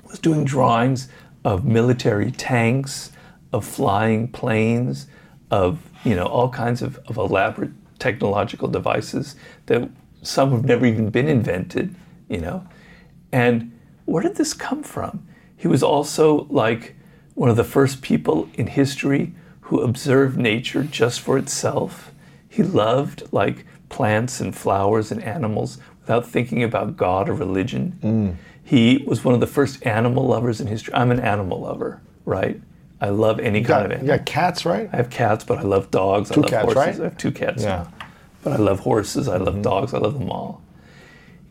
was doing drawings of military tanks, of flying planes, of you know all kinds of, of elaborate technological devices that some have never even been invented, you know. And where did this come from? He was also like one of the first people in history who observed nature just for itself. He loved like plants and flowers and animals without thinking about God or religion. Mm. He was one of the first animal lovers in history. I'm an animal lover, right? I love any You kind got, of you animal. got cats, right? I have cats, but I love dogs. I Two love cats, horses. right? I have two cats. Yeah. now. But I love horses. I love mm-hmm. dogs. I love them all.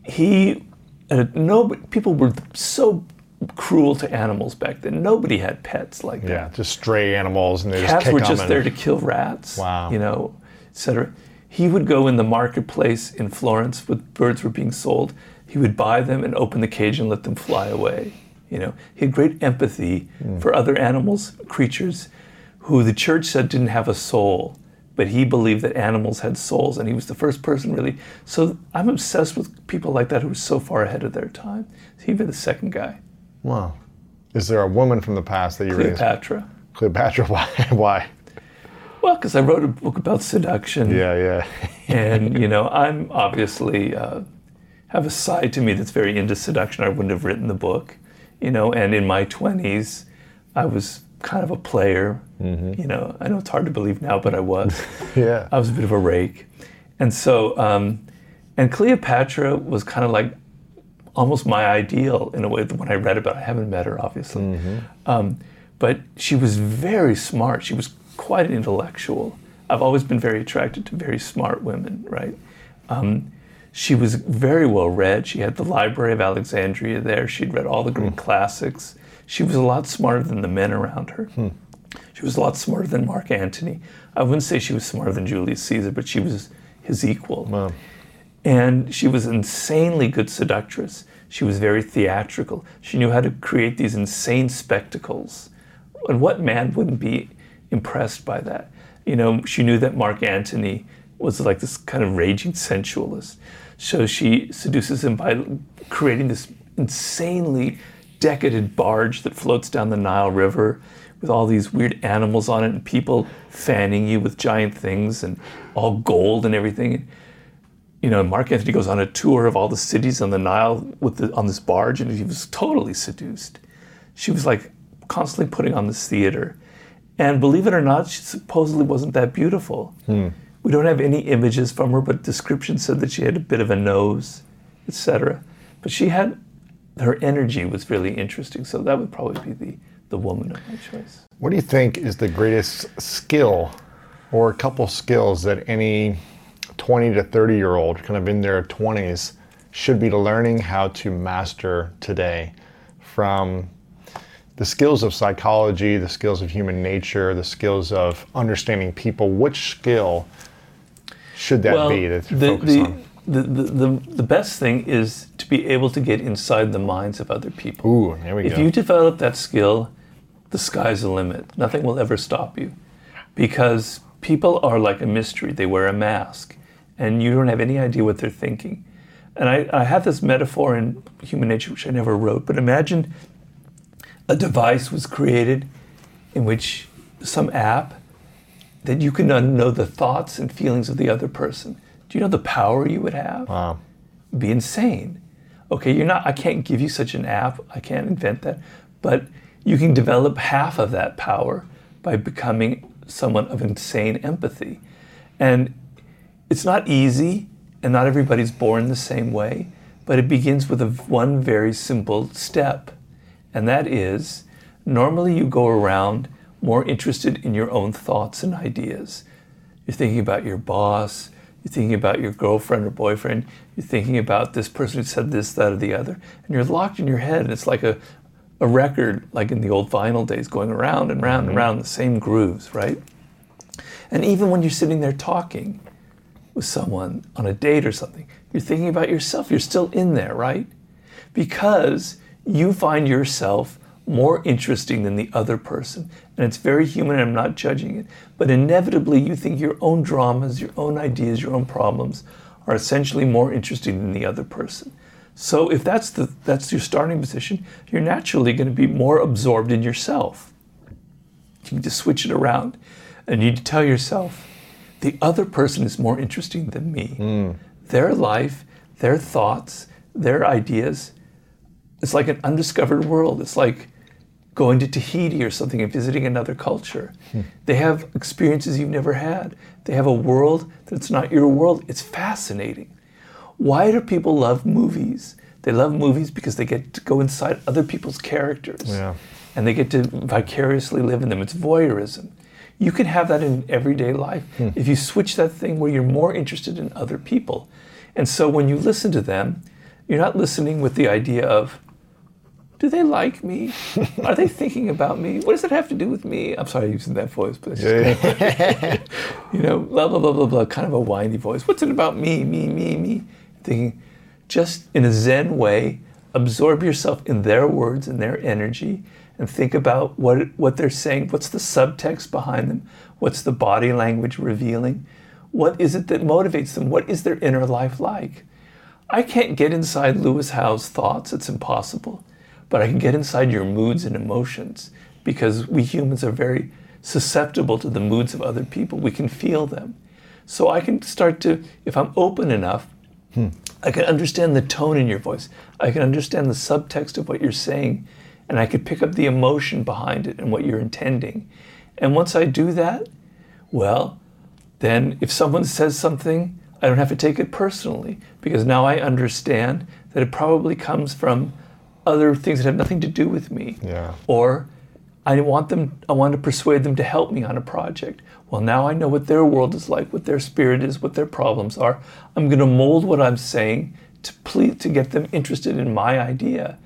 He, uh, no, people were so cruel to animals back then. Nobody had pets like that. Yeah, just stray animals, and they just Cats kick were just and- there to kill rats. Wow. You know, etc. He would go in the marketplace in Florence where birds were being sold. He would buy them and open the cage and let them fly away. You know, he had great empathy for other animals, creatures, who the church said didn't have a soul, but he believed that animals had souls, and he was the first person really. So I'm obsessed with people like that who were so far ahead of their time. He'd be the second guy, Wow. Is there a woman from the past that you Cleopatra. Cleopatra? Why? Why? Well, because I wrote a book about seduction. Yeah, yeah. and you know i'm obviously uh, have a side to me that's very into seduction i wouldn't have written the book you know and in my 20s i was kind of a player. You know i know it's hard to believe now but i was. Yeah. i was a bit of a rake. And so um, and cleopatra was kind of like almost my ideal in a way that when i read about i haven't met her obviously. Um, but she was very smart. She was quite an intellectual. I've always been very attracted to very smart women right? Um, she was very well read. She had the library of alexandria there. She'd read all the greek classics she was a lot smarter than the men around her hmm. she was a lot smarter than mark antony i wouldn't say she was smarter than julius caesar but she was his equal Wow. and she was insanely good seductress. She was very theatrical. She knew how to create these insane spectacles. And what man wouldn't be impressed by that? You know, she knew that Mark Antony was like this kind of raging sensualist. So she seduces him by creating this insanely decadent barge that floats down the Nile River with all these weird animals on it and people fanning you with giant things and all gold and everything And, you know, Mark Antony goes on a tour of all the cities on the Nile with the, on this barge, and he was totally seduced. She was like constantly putting on this theater, and believe it or not, she supposedly wasn't that beautiful. Hmm. We don't have any images from her, but description said that she had a bit of a nose, etc. But she had her energy was really interesting, so that would probably be the the woman of my choice. What do you think is the greatest skill or a couple skills that any 20 to 30 year old, kind of in their 20s, should be learning how to master today from the skills of psychology, the skills of human nature, the skills of understanding people, which skill should that be that the, focus the, on? the, the, the, the best thing is be able to get inside the minds of other people. Ooh, there we if go. you develop that skill, the sky's the limit. Nothing will ever stop you. Because people are like a mystery. They wear a mask, and you don't have any idea what they're thinking. And I, I have this metaphor in Human Nature, which I never wrote, but imagine a device was created in which some app that you can know the thoughts and feelings of the other person. Do you know the power you would have? Wow. be insane. Okay, you're not I can't give you such an app. I can't invent that. But you can develop half of that power by becoming someone of insane empathy. And it's not easy and not everybody's born the same way, but it begins with a one very simple step. And that is normally you go around more interested in your own thoughts and ideas. You're thinking about your boss, you're thinking about your girlfriend or boyfriend, you're thinking about this person who said this, that, or the other, and you're locked in your head, and it's like a, a record, like in the old vinyl days, going around and round and mm-hmm. round the same grooves, right? And even when you're sitting there talking with someone on a date or something, you're thinking about yourself, you're still in there, right? Because you find yourself more interesting than the other person. And it's very human, and I'm not judging it. But inevitably, you think your own dramas, your own ideas, your own problems are essentially more interesting than the other person. So if that's the that's your starting position, you're naturally going to be more absorbed in yourself. You need to switch it around, and you need to tell yourself, the other person is more interesting than me. Hmm. Their life, their thoughts, their ideas. It's like an undiscovered world. It's like going to Tahiti or something and visiting another culture. Hmm. They have experiences you've never had. They have a world that's not your world. It's fascinating. Why do people love movies? They love movies because they get to go inside other people's characters. Yeah. And they get to vicariously live in them. It's voyeurism. You can have that in everyday life hmm. if you switch that thing where you're more interested in other people. And so when you listen to them, you're not listening with the idea of, do they like me? Are they thinking about me? What does it have to do with me? I'm sorry using that voice, but it's just you know, blah blah blah blah blah, kind of a whiny voice. What's it about me, me, me, me? Thinking, just in a Zen way, absorb yourself in their words and their energy, and think about what what they're saying. What's the subtext behind them? What's the body language revealing? What is it that motivates them? What is their inner life like? I can't get inside Lewis Howes thoughts. It's impossible. But I can get inside your moods and emotions because we humans are very susceptible to the moods of other people. We can feel them. So I can start to, if I'm open enough, hmm. I can understand the tone in your voice. I can understand the subtext of what you're saying, and I could pick up the emotion behind it and what you're intending. And once I do that, well, then if someone says something, I don't have to take it personally because now I understand that it probably comes from other things that have nothing to do with me. Yeah. Or I want them I want to persuade them to help me on a project. Well, now I know what their world is like, what their spirit is, what their problems are. I'm going to mold what I'm saying to please to get them interested in my idea.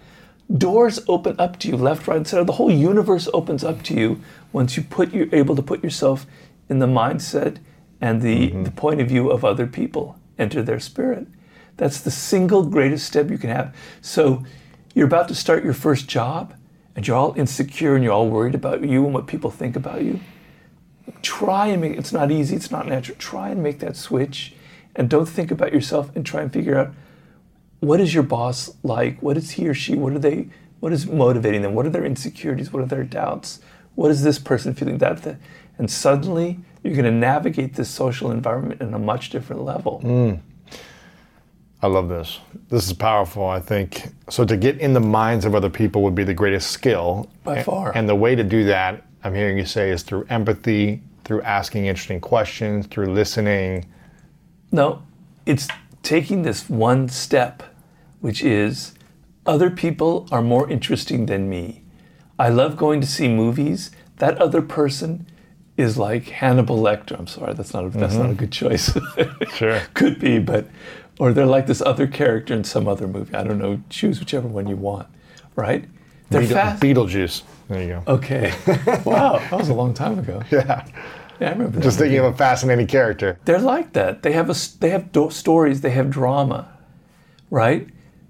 Doors open up to you left, right, and center. The whole universe opens up to you once you put you're able to put yourself in the mindset and the, mm-hmm. the point of view of other people, enter their spirit. That's the single greatest step you can have. So you're about to start your first job and you're all insecure and you're all worried about you and what people think about you. Try and make it's not easy, it's not natural. Try and make that switch and don't think about yourself and try and figure out what is your boss like? What is he or she? What are they what is motivating them? What are their insecurities? What are their doubts? What is this person feeling that, that and suddenly you're going to navigate this social environment in a much different level. Mm. I love this. This is powerful, I think. So to get in the minds of other people would be the greatest skill. By far. And the way to do that, I'm hearing you say, is through empathy, through asking interesting questions, through listening. No, it's taking this one step, which is other people are more interesting than me. I love going to see movies. That other person is like Hannibal Lecter. I'm sorry, that's not a, that's not a mm-hmm. good choice. Sure. Could be, but or they're like this other character in some other movie. I don't know. Choose whichever one you want, right? They're Beetle- fast. Beetlejuice. There you go. Okay. wow, that was a long time ago. Yeah. Yeah, I remember that. Just thinking of a fascinating character. They're like that. They have a they have do- stories. They have drama, right?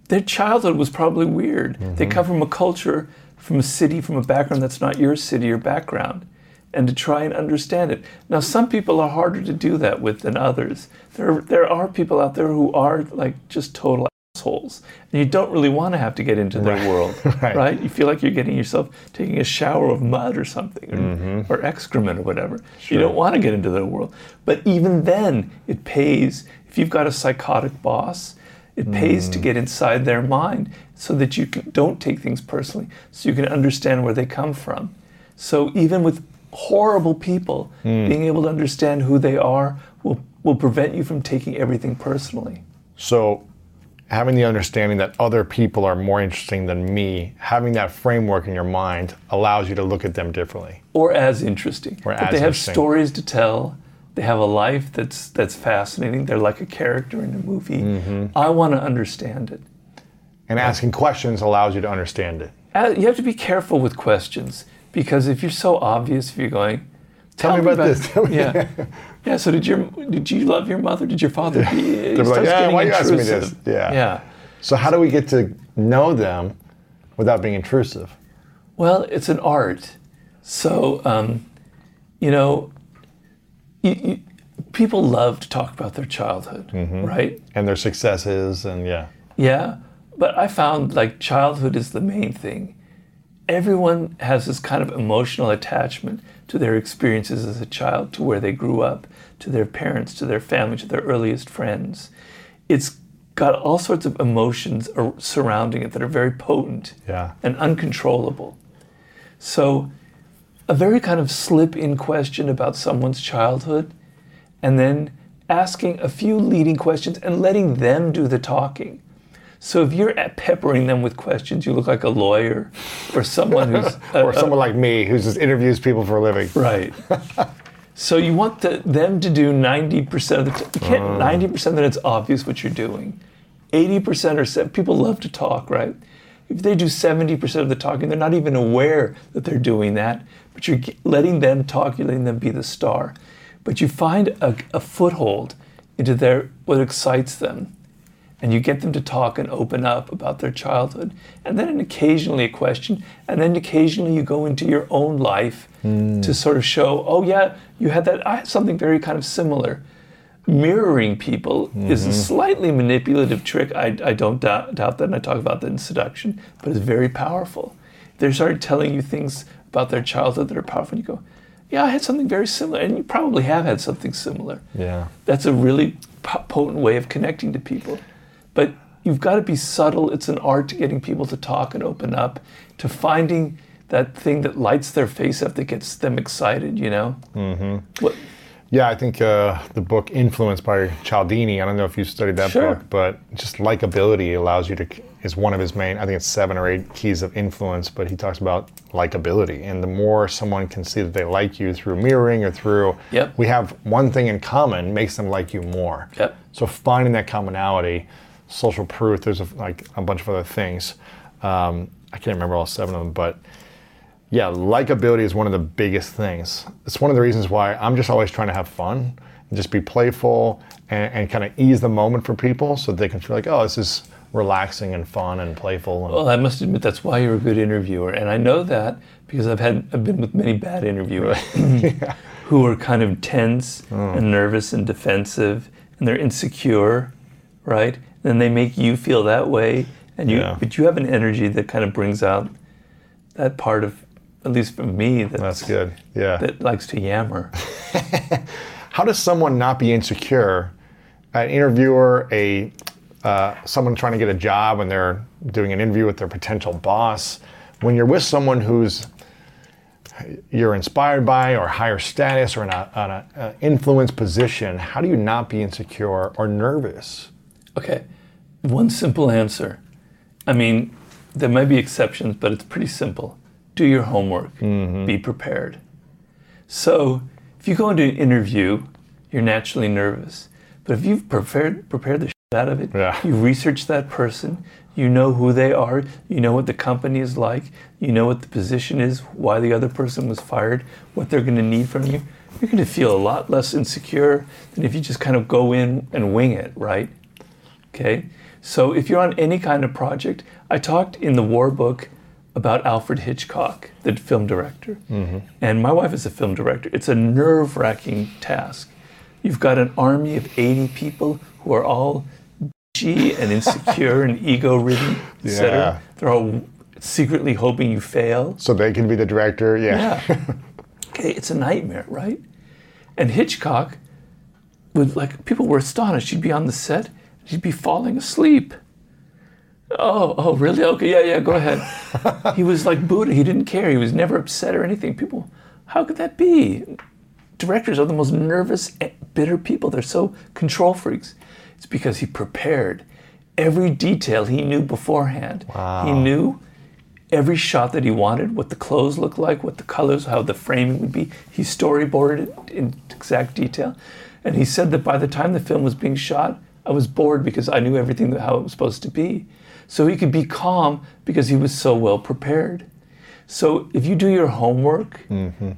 Their childhood was probably weird. They mm-hmm. come from a culture, from a city, from a background that's not your city or background, and to try and understand it. Now, some people are harder to do that with than others. There there are people out there who are like just total assholes, and you don't really want to have to get into their Right. world, Right. right. You feel like you're getting yourself taking a shower of mud or something, or, mm-hmm. or excrement or whatever. You don't want to get into their world. But even then, it pays. If you've got a psychotic boss, it pays to mm. get inside their mind so that you don't take things personally, so you can understand where they come from. So even with horrible people, being able to understand who they are will, will prevent you from taking everything personally. So, having the understanding that other people are more interesting than me, having that framework in your mind allows you to look at them differently. or as interesting. Or as they have stories to tell. They have a life that's that's fascinating. They're like a character in a movie. Mm-hmm. I want to understand it. And asking questions allows you to understand it. Uh, You have to be careful with questions because if you're so obvious, if you're going, Tell me about this. Tell me- yeah, yeah. So did your did you love your mother? Did your father? Yeah. They're like, "Yeah, why you asking me this?" Yeah. yeah. So, how do we get to know them without being intrusive? Well, it's an art. So, um, you know, you, you, people love to talk about their childhood, Mm-hmm. right? And their successes, and yeah. Yeah. But I found like childhood is the main thing. Everyone has this kind of emotional attachment to their experiences as a child, to where they grew up, to their parents, to their family, to their earliest friends. It's got all sorts of emotions surrounding it that are very potent Yeah. and uncontrollable. So, a very kind of slip in question about someone's childhood, and then asking a few leading questions and letting them do the talking. So, if you're at peppering them with questions, you look like a lawyer or someone who's. a- Or someone like me who just interviews people for a living. Right. so you want the, them to do 90% of the. You can't, mm. 90% that it's obvious what you're doing. 80% or se- people love to talk, right? If they do 70% of the talking, they're not even aware that they're doing that, but you're letting them talk, you're letting them be the star. But you find a, a foothold into their what excites them and you get them to talk and open up about their childhood. And then an occasionally a question. And then occasionally you go into your own life hmm. to sort of show oh yeah you had that i had something very kind of similar. Mirroring people is a mm-hmm. slightly manipulative trick. I, I don't doubt, doubt that. And i talk about that in seduction. But it's very powerful. They start telling you things about their childhood that are powerful. And you go yeah i had something very similar. And you probably have had something similar. Yeah. that's a really po- potent way of connecting to people. But you've got to be subtle. It's an art to getting people to talk and open up, to finding that thing that lights their face up, that gets them excited. You know. Mm-hmm. Yeah, I think uh, the book Influence by Cialdini, I don't know if you studied that Sure. book, but just likability allows you to, is one of his main, I think it's seven or eight keys of influence, but he talks about likability. And the more someone can see that they like you through mirroring or through, Yep. we have one thing in common, makes them like you more. Yep. So finding that commonality, social proof, there's a, like a bunch of other things. Um, I can't remember all seven of them, but yeah, likability is one of the biggest things. It's one of the reasons why I'm just always trying to have fun and just be playful and, and kind of ease the moment for people so they can feel like, oh, this is relaxing and fun and playful. And, Well, I must admit that's why you're a good interviewer, and I know that because I've had I've been with many bad interviewers who are kind of tense and nervous and defensive, and they're insecure, right? And they make you feel that way, and you Yeah. but you have an energy that kind of brings out that part of, at least for me, that that's good. Yeah. that likes to yammer. How does someone not be insecure? An interviewer, a uh, someone trying to get a job and they're doing an interview with their potential boss. When you're with someone who's you're inspired by or higher status or in a, on a, uh, influence position, how do you not be insecure or nervous? Okay, one simple answer. I mean, there might be exceptions, but it's pretty simple. Do your homework. Mm-hmm. Be prepared. So, if you go into an interview, you're naturally nervous. But if you've prepared prepared the shit out of it. Yeah. You research that person. You know who they are. You know what the company is like. You know what the position is, why the other person was fired, what they're going to need from you. You're going to feel a lot less insecure than if you just kind of go in and wing it, right? Okay? So if you're on any kind of project, I talked in the war book about Alfred Hitchcock, the film director. Mm-hmm. And my wife is a film director. It's a nerve wracking task. You've got an army of 80 people who are all bitchy and insecure and ego ridden, Yeah. etc. They're all secretly hoping you fail. So they can be the director. Yeah. Yeah. okay, it's a nightmare, right? And Hitchcock would like people were astonished. He'd be on the set, he'd be falling asleep. Oh, oh, really? Okay, yeah, yeah, go ahead. he was like Buddha. He didn't care. He was never upset or anything. People, how could that be? Directors are the most nervous, bitter people. They're so control freaks. It's because he prepared every detail he knew beforehand. Wow. He knew every shot that he wanted, what the clothes looked like, what the colors, how the framing would be. He storyboarded it in exact detail. And he said that by the time the film was being shot, I was bored because I knew everything that- how it was supposed to be. So he could be calm because he was so well prepared. So if you do your homework, mm-hmm.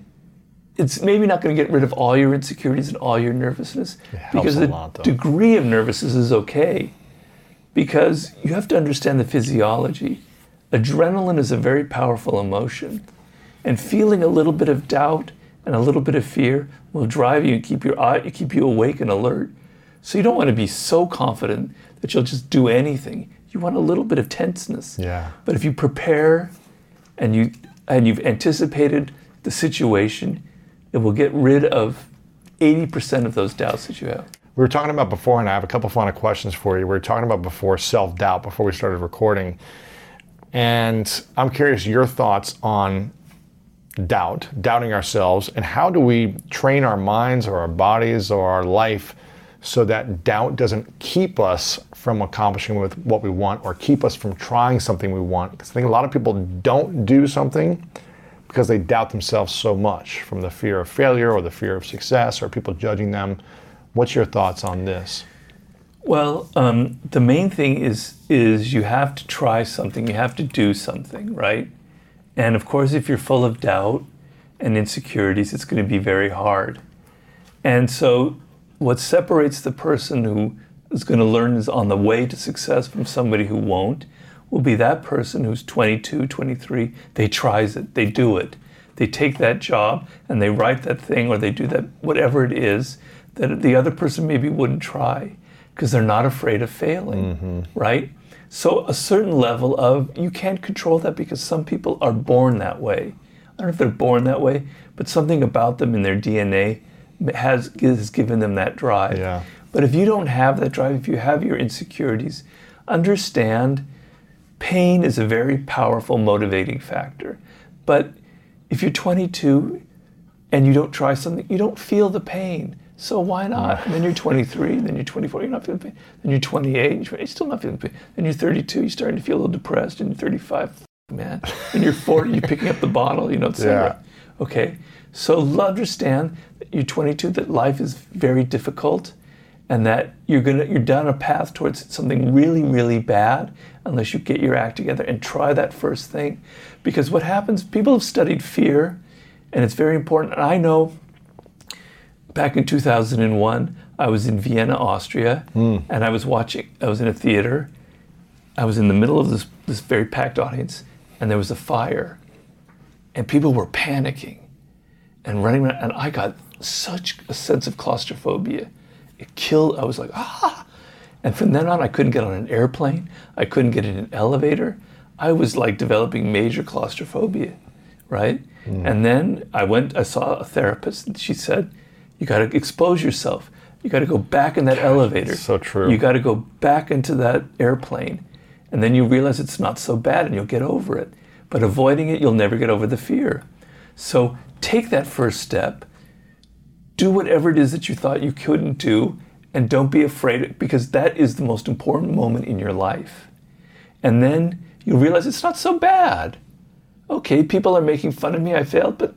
it's maybe not going to get rid of all your insecurities and all your nervousness because a the lot, degree of nervousness is okay because you have to understand the physiology. Adrenaline is a very powerful emotion, and feeling a little bit of doubt and a little bit of fear will drive you and keep your eye, keep you awake and alert. So you don't want to be so confident that you'll just do anything. You want a little bit of tenseness. Yeah. But if you prepare and you and you've anticipated the situation, it will get rid of 80% of those doubts that you have. We were talking about before, and I have a couple final questions for you. We were talking about before self doubt before we started recording. And I'm curious your thoughts on doubt, doubting ourselves, and how do we train our minds or our bodies or our life so that doubt doesn't keep us from accomplishing with what we want or keep us from trying something we want? Because I think a lot of people don't do something because they doubt themselves so much from the fear of failure or the fear of success or people judging them. What's your thoughts on this? Well, um, the main thing is is you have to try something. You have to do something, right? And of course, if you're full of doubt and insecurities, it's going to be very hard. And so, what separates the person who is going to learn is on the way to success from somebody who won't will be that person who's 22, 23. They tries it. They do it. They take that job and they write that thing or they do that whatever it is that the other person maybe wouldn't try because they're not afraid of failing, mm-hmm. right? So a certain level of you can't control that because some people are born that way. I don't know if they're born that way, but something about them in their DNA has has given them that drive. Yeah. But if you don't have that drive, if you have your insecurities, understand pain is a very powerful motivating factor. But if you're 22 and you don't try something, you don't feel the pain. So why not? Mm. And then you're 23, then you're 24, you're not feeling pain. Then you're 28, you're still not feeling pain. Then you're 32, you're starting to feel a little depressed. And you're 35, man. And you're 40, you're picking up the bottle, you know, etc. Okay. So understand that you're 22, that life is very difficult and that you're gonna you're down a path towards something really really bad unless you get your act together and try that first thing. Because what happens people have studied fear and it's very important. And i know back in 2001 i was in vienna austria hmm. and i was watching i was in a theater. I was in the middle of this this very packed audience and there was a fire and people were panicking and running around and i got such a sense of claustrophobia it killed. I was like, ah. And from then on, I couldn't get on an airplane. I couldn't get in an elevator. I was like developing major claustrophobia, right? And then I went, I saw a therapist, and she said, You got to expose yourself. You got to go back in that elevator. so true. You got to go back into that airplane. And then you realize it's not so bad and you'll get over it. But avoiding it, you'll never get over the fear. So take that first step do whatever it is that you thought you couldn't do and don't be afraid because that is the most important moment in your life. And then you realize it's not so bad. Okay, people are making fun of me, I failed, but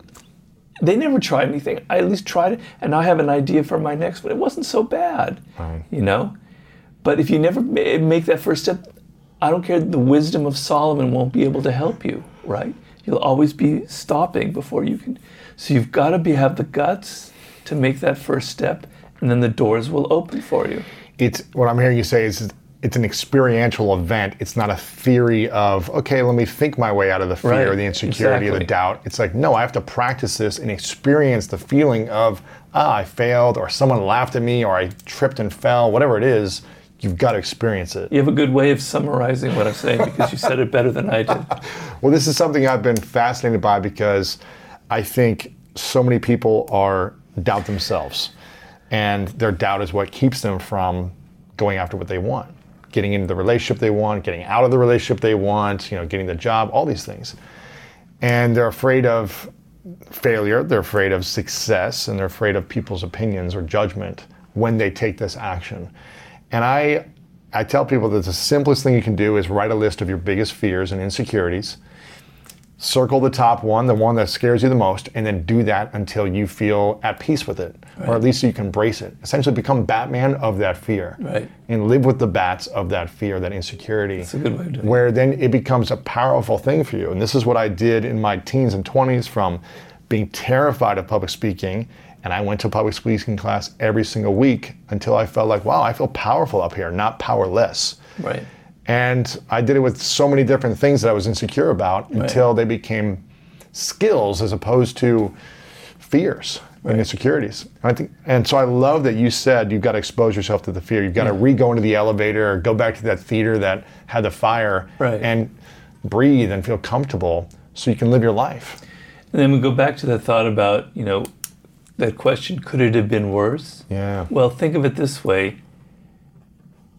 they never tried anything. I at least tried it and I have an idea for my next one. It wasn't so bad. Right. You know? But if you never make that first step, I don't care. The wisdom of Solomon won't be able to help you, right? You'll always be stopping before you can. So you've got to be have the guts to make that first step, and then the doors will open for you. it's what I'm hearing you say is it's an experiential event. It's not a theory of okay, let me think my way out of the fear, Right, or the insecurity, or the doubt. It's like no, I have to practice this and experience the feeling of ah, I failed, or someone laughed at me, or I tripped and fell, whatever it is. You've got to experience it. You have a good way of summarizing what I'm saying because you said it better than I did. Well, this is something I've been fascinated by because I think so many people are doubt themselves, and their doubt is what keeps them from going after what they want, getting into the relationship they want, getting out of the relationship they want, you know, getting the job, all these things, and they're afraid of failure, they're afraid of success, and they're afraid of people's opinions or judgment when they take this action. And I, I tell people that the simplest thing you can do is write a list of your biggest fears and insecurities. Circle the top one, the one that scares you the most, and then do that until you feel at peace with it, or at least you can brace it. Essentially, become Batman of that fear, Right. and live with the bats of that fear, that insecurity. That's a good way of doing it. Where then it becomes a powerful thing for you. And this is what I did in my teens and 20s from being terrified of public speaking. And I went to public speaking class every single week until I felt like, wow, I feel powerful up here, not powerless. Right. And I did it with so many different things that I was insecure about until they became skills as opposed to fears and insecurities. I think, and so I love that you said you've got to expose yourself to the fear. You've got to re-go into the elevator or go back to that theater that had the fire Right. and breathe and feel comfortable so you can live your life. And then we go back to the thought about, you know, that question, could it have been worse? Yeah. Well, think of it this way.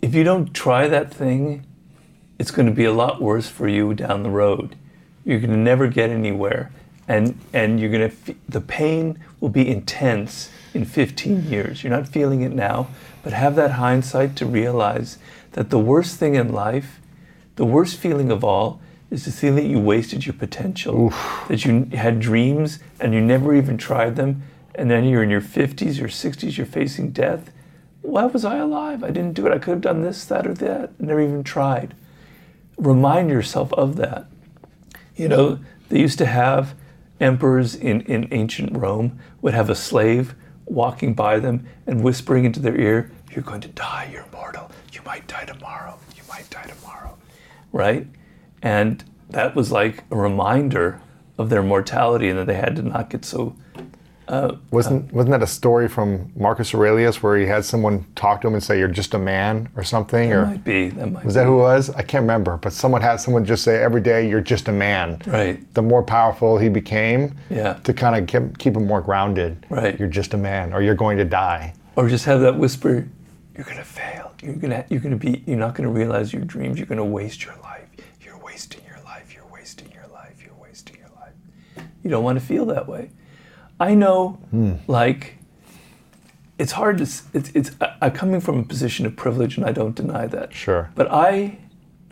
If you don't try that thing, it's going to be a lot worse for you down the road. You're going to never get anywhere. And, and you're going to, f- the pain will be intense in 15 years. You're not feeling it now, but have that hindsight to realize that the worst thing in life, the worst feeling of all, is to see that you wasted your potential, that you had dreams and you never even tried them, and then you're in your 50s, your 60s, you're facing death. Why was I alive? I didn't do it. I could have done this, that, or that. I never even tried. Remind yourself of that. You know, they used to have emperors in, in ancient Rome would have a slave walking by them and whispering into their ear, You're going to die, you're mortal. You might die tomorrow. You might die tomorrow. Right? And that was like a reminder of their mortality and that they had to not get so Uh, wasn't uh, wasn't that a story from Marcus Aurelius where he had someone talk to him and say you're just a man or something that or might be. That might was be. that who it was? I can't remember, but someone had someone just say every day you're just a man. Right. The more powerful he became, Yeah. to kind of keep, keep him more grounded. Right. You're just a man, or you're going to die. or just have that whisper you're going to fail you're to you're to be you're not going to realize your dreams you're going to waste your life you're wasting your life you're wasting your life you're wasting your life you don't want to feel that way i know hmm. like it's hard to it's it's I- i'm coming from a position of privilege and i don't deny that Sure. but i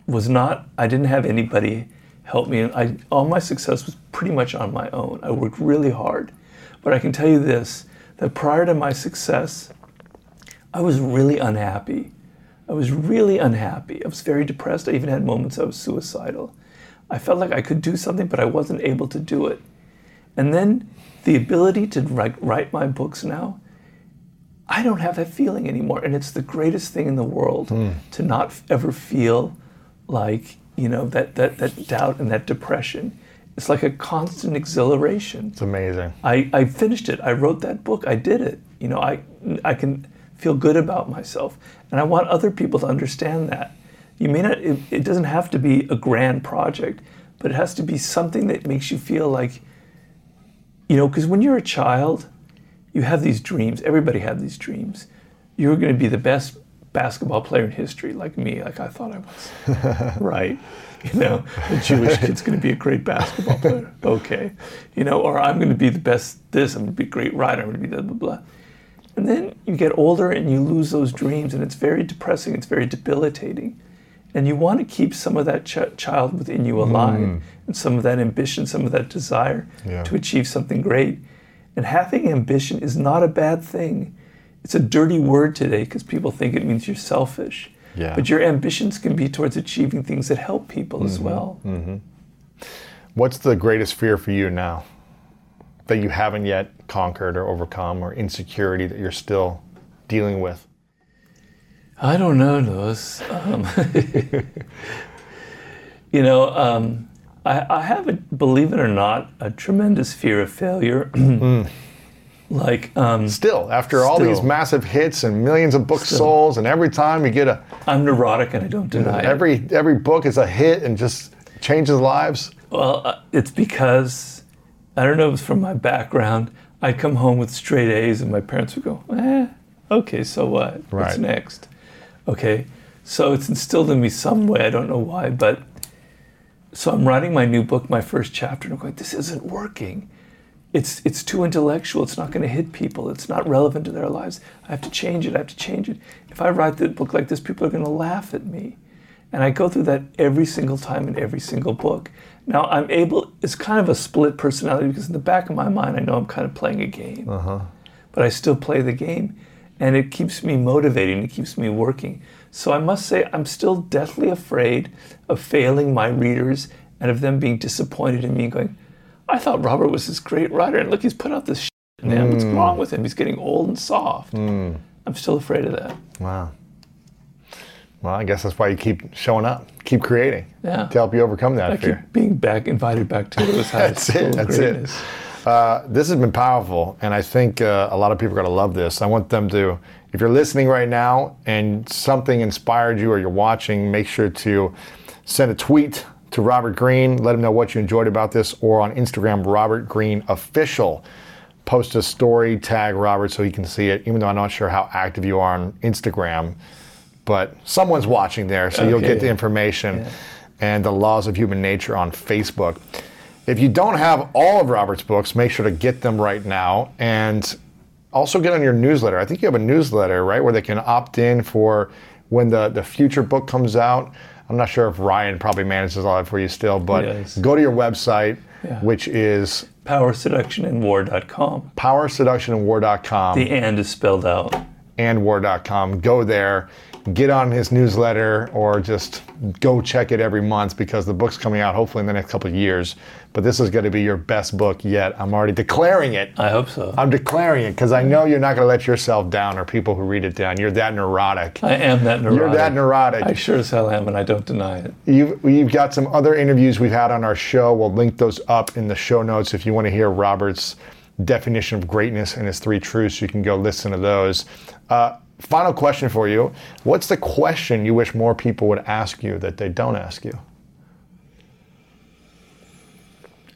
was not i didn't have anybody help me and i all my success was pretty much on my own i worked really hard but i can tell you this that prior to my success I was really unhappy. I was really unhappy. I was very depressed. I even had moments I was suicidal. I felt like I could do something, but I wasn't able to do it. And then the ability to write, write my books now, I don't have that feeling anymore. And it's the greatest thing in the world hmm. to not ever feel like, you know, that, that, that doubt and that depression. It's like a constant exhilaration. It's amazing. I, I finished it. I wrote that book. I did it. You know, I I can feel good about myself, and I want other people to understand that. You may not. It, it doesn't have to be a grand project, but it has to be something that makes you feel like, you know, because when you're a child, you have these dreams. Everybody had these dreams. You're going to be the best basketball player in history, like me, like I thought I was. right. You know, a Jewish kid's going to be a great basketball player. Okay. You know, or I'm going to be the best this, I'm going to be a great writer, I'm going to be blah, blah, blah. And then you get older and you lose those dreams, and it's very depressing, it's very debilitating. And you want to keep some of that ch- child within you alive, mm. and some of that ambition, some of that desire Yeah. to achieve something great. And having ambition is not a bad thing. It's a dirty word today because people think it means you're selfish. Yeah. But your ambitions can be towards achieving things that help people as mm-hmm. well. Mm-hmm. What's the greatest fear for you now that you haven't yet conquered or overcome, or insecurity that you're still dealing with? I don't know, Lewis. Um, you know, um, I, I have, a, believe it or not, a tremendous fear of failure. like, um, Still, after all these massive hits and millions of books Still. sold, and every time you get a I'm neurotic and I don't deny it. every every book is a hit and just changes lives. Well, uh, it's because I don't know if it's from my background. I'd come home with straight A's, and my parents would go, "Eh, okay, so what? What's next?" Okay, so it's instilled in me some way. I don't know why, but so I'm writing my new book, my first chapter, and I'm going, "This isn't working. It's it's too intellectual. It's not going to hit people. It's not relevant to their lives. I have to change it. I have to change it. If I write the book like this, people are going to laugh at me." And I go through that every single time in every single book. Now I'm able, it's kind of a split personality because in the back of my mind, I know I'm kind of playing a game. Uh-huh. But I still play the game. And it keeps me motivating, it keeps me working. So I must say, I'm still deathly afraid of failing my readers and of them being disappointed in me and going, I thought Robert was this great writer, and look, he's put out this shit, man. What's hmm. wrong with him? He's getting old and soft. Hmm. I'm still afraid of that. Wow. Well, I guess that's why you keep showing up, keep creating Yeah. to help you overcome that I fear. keep being back, invited back to Lewis Heights. That's it. That's it. Uh, this has been powerful, and I think uh, a lot of people are going to love this. I want them to, if you're listening right now and something inspired you or you're watching, make sure to send a tweet to Robert Greene. Let him know what you enjoyed about this, or on Instagram, Robert Greene Official. Post a story, tag Robert so he can see it, even though I'm not sure how active you are on Instagram. But someone's watching there, so you'll get the information and the laws of human nature on Facebook. If you don't have all of Robert's books, make sure to get them right now and also get on your newsletter. I think you have a newsletter, right, where they can opt in for when the, the future book comes out. I'm not sure if Ryan probably manages all that for you still, but Yes. go to your website, Yeah. which is PowerSeductionandWar.com. powerseductionandwar.com The and is spelled out. and war.com. Go there, get on his newsletter, or just go check it every month because the book's coming out hopefully in the next couple of years. But this is going to be your best book yet. I'm already declaring it. I hope so. I'm declaring it because I know you're not going to let yourself down or people who read it down. You're that neurotic. I am that neurotic. You're that neurotic. I sure as hell am, and I don't deny it. You've, you've got some other interviews we've had on our show. We'll link those up in the show notes if you want to hear Robert's definition of greatness and his three truths. You can go listen to those. Uh, final question for you What's the question you wish more people would ask you that they don't ask you?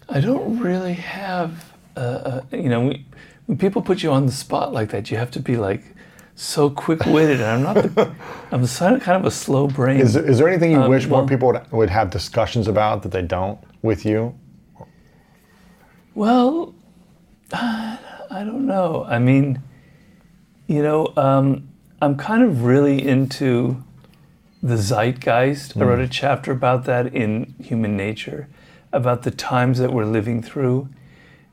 I don't really have, uh, uh, you know, we, when people put you on the spot like that, you have to be like so quick-witted. And I'm not. The, I'm kind of a slow brain. Is there, is there anything you Um, wish more people would, would have discussions about that they don't with you? Well, I don't know. I mean, you know, um, I'm kind of really into the zeitgeist. I wrote a mm. chapter about that in Human Nature, about the times that we're living through.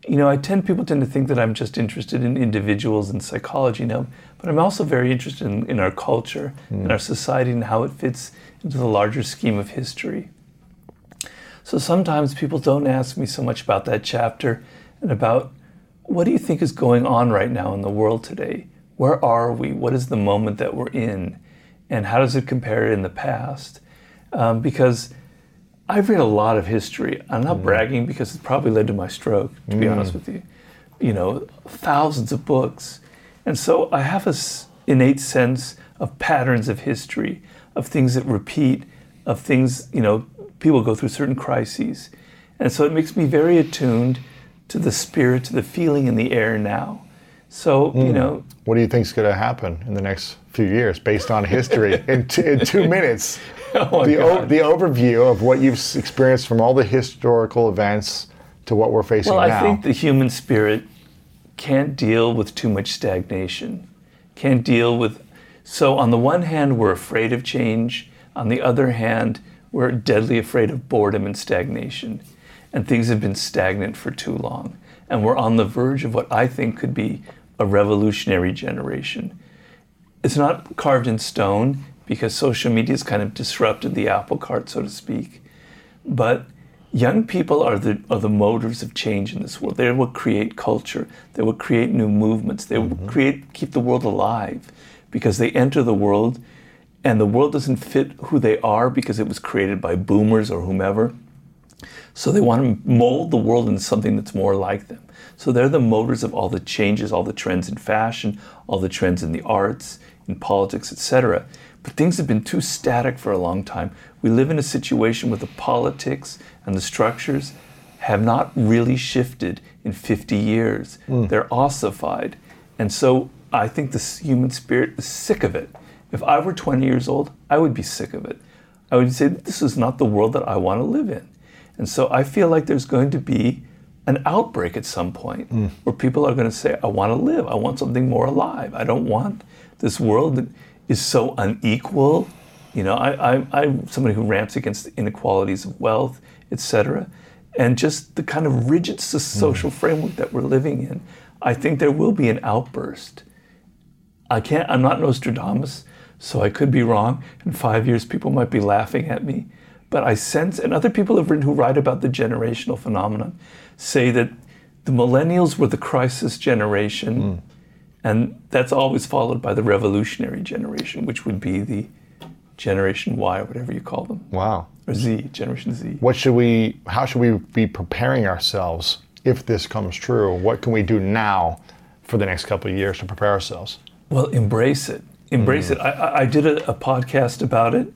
You know, I tend people tend to think that I'm just interested in individuals and psychology now, but I'm also very interested in, in our culture and mm. our society and how it fits into the larger scheme of history. So sometimes people don't ask me so much about that chapter and about what do you think is going on right now in the world today? Where are we? What is the moment that we're in? And how does it compare in the past? Um, because I've read a lot of history. I'm not bragging because it probably led to my stroke, to be honest with you. You know, thousands of books. And so I have this innate sense of patterns of history, of things that repeat, of things, you know, people go through certain crises. And so it makes me very attuned to the spirit, to the feeling in the air now. So, you hmm. know, What do you think is going to happen in the next few years based on history in, t- in two minutes? oh the, o- the overview of what you've experienced from all the historical events to what we're facing Well, now. I think the human spirit can't deal with too much stagnation. Can't deal with. So, on the one hand, we're afraid of change. On the other hand, we're deadly afraid of boredom and stagnation. And things have been stagnant for too long. And we're on the verge of what I think could be a revolutionary generation. It's not carved in stone. because social media has kind of disrupted the apple cart, so to speak. But young people are the are the motors of change in this world. They will create culture. They will create new movements. They will mm-hmm. create keep the world alive because they enter the world and the world doesn't fit who they are because it was created by boomers or whomever. So they want to mold the world into something that's more like them. So they're the motors of all the changes, all the trends in fashion, all the trends in the arts, in politics, etc. But things have been too static for a long time. We live in a situation where the politics and the structures have not really shifted in 50 years. Hmm. They're ossified. And so I think the human spirit is sick of it. If I were 20 years old, I would be sick of it. I would say, this is not the world that I want to live in. And so I feel like there's going to be an outbreak at some point hmm. where people are going to say, I want to live. I want something more alive. I don't want this world that is so unequal. You know, I, I, I'm somebody who rants against the inequalities of wealth, etc. And just the kind of rigid so- hmm. social framework that we're living in. I think there will be an outburst. I can't, I'm not Nostradamus, so I could be wrong. In five years, people might be laughing at me. But I sense, and other people have written who write about the generational phenomenon, say that the millennials were the crisis generation, hmm. and that's always followed by the revolutionary generation, which would be the Generation Y or whatever you call them, Wow. or Z, Generation Z. What should we? How should we be preparing ourselves if this comes true? What can we do now for the next couple of years to prepare ourselves? Well, embrace it. Embrace hmm. it. I- I, I did a, a podcast about it,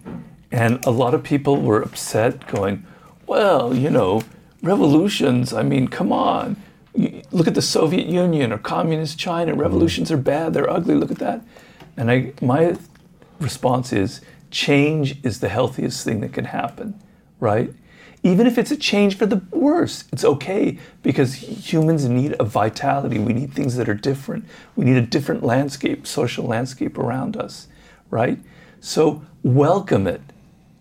and a lot of people were upset, going, "Well, you know, revolutions. I mean, come on. You, look at the Soviet Union or communist China. Mm-hmm. Revolutions are bad. They're ugly. Look at that." And I, my response is, change is the healthiest thing that can happen, right? Even if it's a change for the worse, it's okay because humans need a vitality. We need things that are different. We need a different landscape, social landscape around us, right? So welcome it.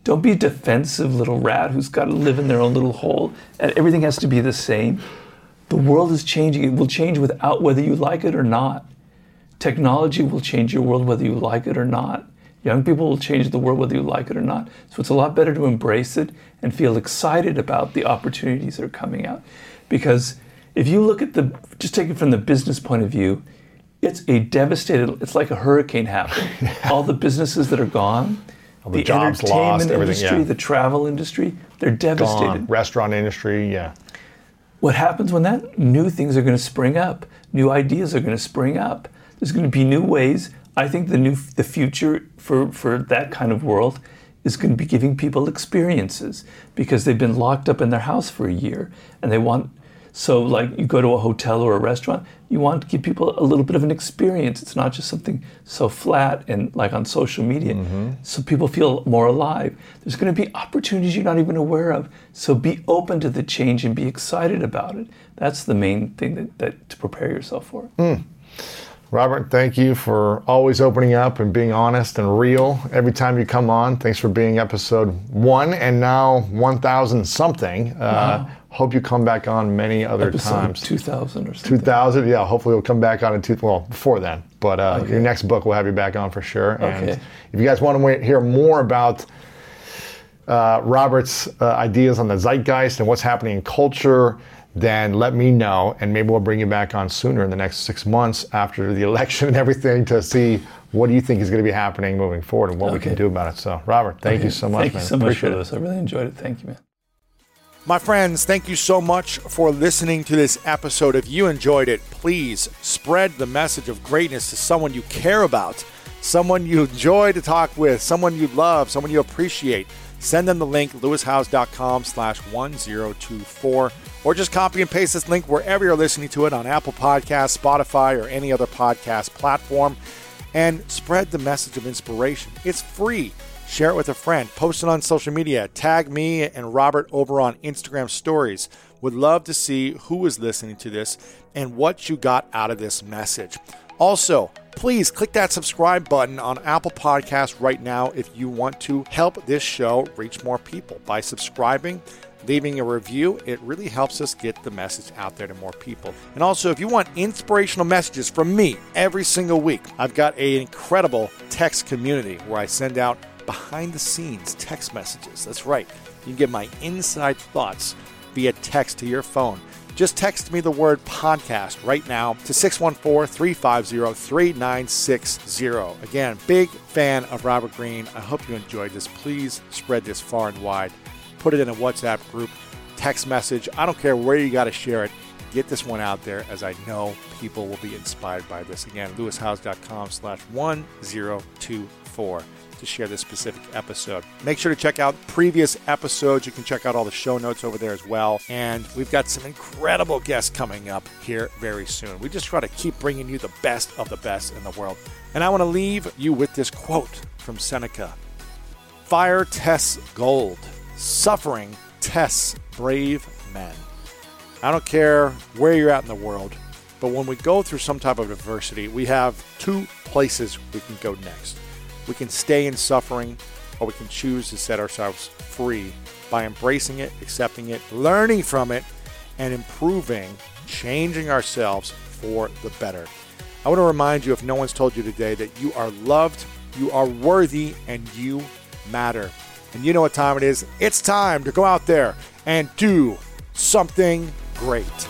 Don't be a defensive little rat who's got to live in their own little hole and everything has to be the same. The world is changing. It will change without whether you like it or not. Technology will change your world whether you like it or not. Young people will change the world whether you like it or not. So it's a lot better to embrace it and feel excited about the opportunities that are coming out. Because if you look at the, just take it from the business point of view, it's a devastated, it's like a hurricane happened. All the businesses that are gone, the jobs lost, industry, yeah. the travel industry, they're devastated. Gone. Restaurant industry, yeah. What happens when that? New things are going to spring up. New ideas are going to spring up. There's going to be new ways. I think the new the future for, for that kind of world is going to be giving people experiences because they've been locked up in their house for a year and they want so like you go to a hotel or a restaurant, you want to give people a little bit of an experience. It's not just something so flat and like on social media. So people feel more alive. There's going to be opportunities you're not even aware of. So be open to the change and be excited about it. That's the main thing that, that to prepare yourself for. Robert, thank you for always opening up and being honest and real every time you come on. Thanks for being episode one and now 1,000 something. Uh, hope you come back on many other Episode times. 2000 or something. 2000, yeah. Hopefully, we'll come back on in two. Well, before then, but uh, Okay. your next book, we'll have you back on for sure. And Okay. if you guys want to hear more about uh, Robert's uh, ideas on the zeitgeist and what's happening in culture, then let me know, and maybe we'll bring you back on sooner in the next six months after the election and everything to see what do you think is going to be happening moving forward and what we can do about it. So, Robert, thank you so much, Thank man. you so much Appreciate for this. I really enjoyed it. Thank you, man. My friends, thank you so much for listening to this episode. If you enjoyed it, please spread the message of greatness to someone you care about, someone you enjoy to talk with, someone you love, someone you appreciate. Send them the link, lewishowes.com slash 1024, or just copy and paste this link wherever you're listening to it on Apple Podcasts, Spotify, or any other podcast platform, and spread the message of inspiration. It's free. Share it with a friend. Post it on social media. Tag me and Robert over on Instagram stories. Would love to see who is listening to this and what you got out of this message. Also, please click that subscribe button on Apple Podcasts right now if you want to help this show reach more people by subscribing. leaving a review. It really helps us get the message out there to more people. And also, if you want inspirational messages from me every single week, I've got an incredible text community where I send out behind the scenes text messages. That's right. You can get my inside thoughts via text to your phone. Just text me the word podcast right now to 614 350 3960. Again, big fan of Robert Greene. I hope you enjoyed this. Please spread this far and wide. Put it in a WhatsApp group, text message. I don't care where you got to share it. Get this one out there as I know people will be inspired by this. Again, lewishowes.com slash 1024 to share this specific episode. Make sure to check out previous episodes. You can check out all the show notes over there as well. And we've got some incredible guests coming up here very soon. We just try to keep bringing you the best of the best in the world. And I want to leave you with this quote from Seneca Fire tests gold, suffering tests brave men. I don't care where you're at in the world, but when we go through some type of adversity, we have two places we can go next. We can stay in suffering, or we can choose to set ourselves free by embracing it, accepting it, learning from it, and improving, changing ourselves for the better. I want to remind you, if no one's told you today, that you are loved, you are worthy, and you matter. And you know what time it is? It's time to go out there and do something great.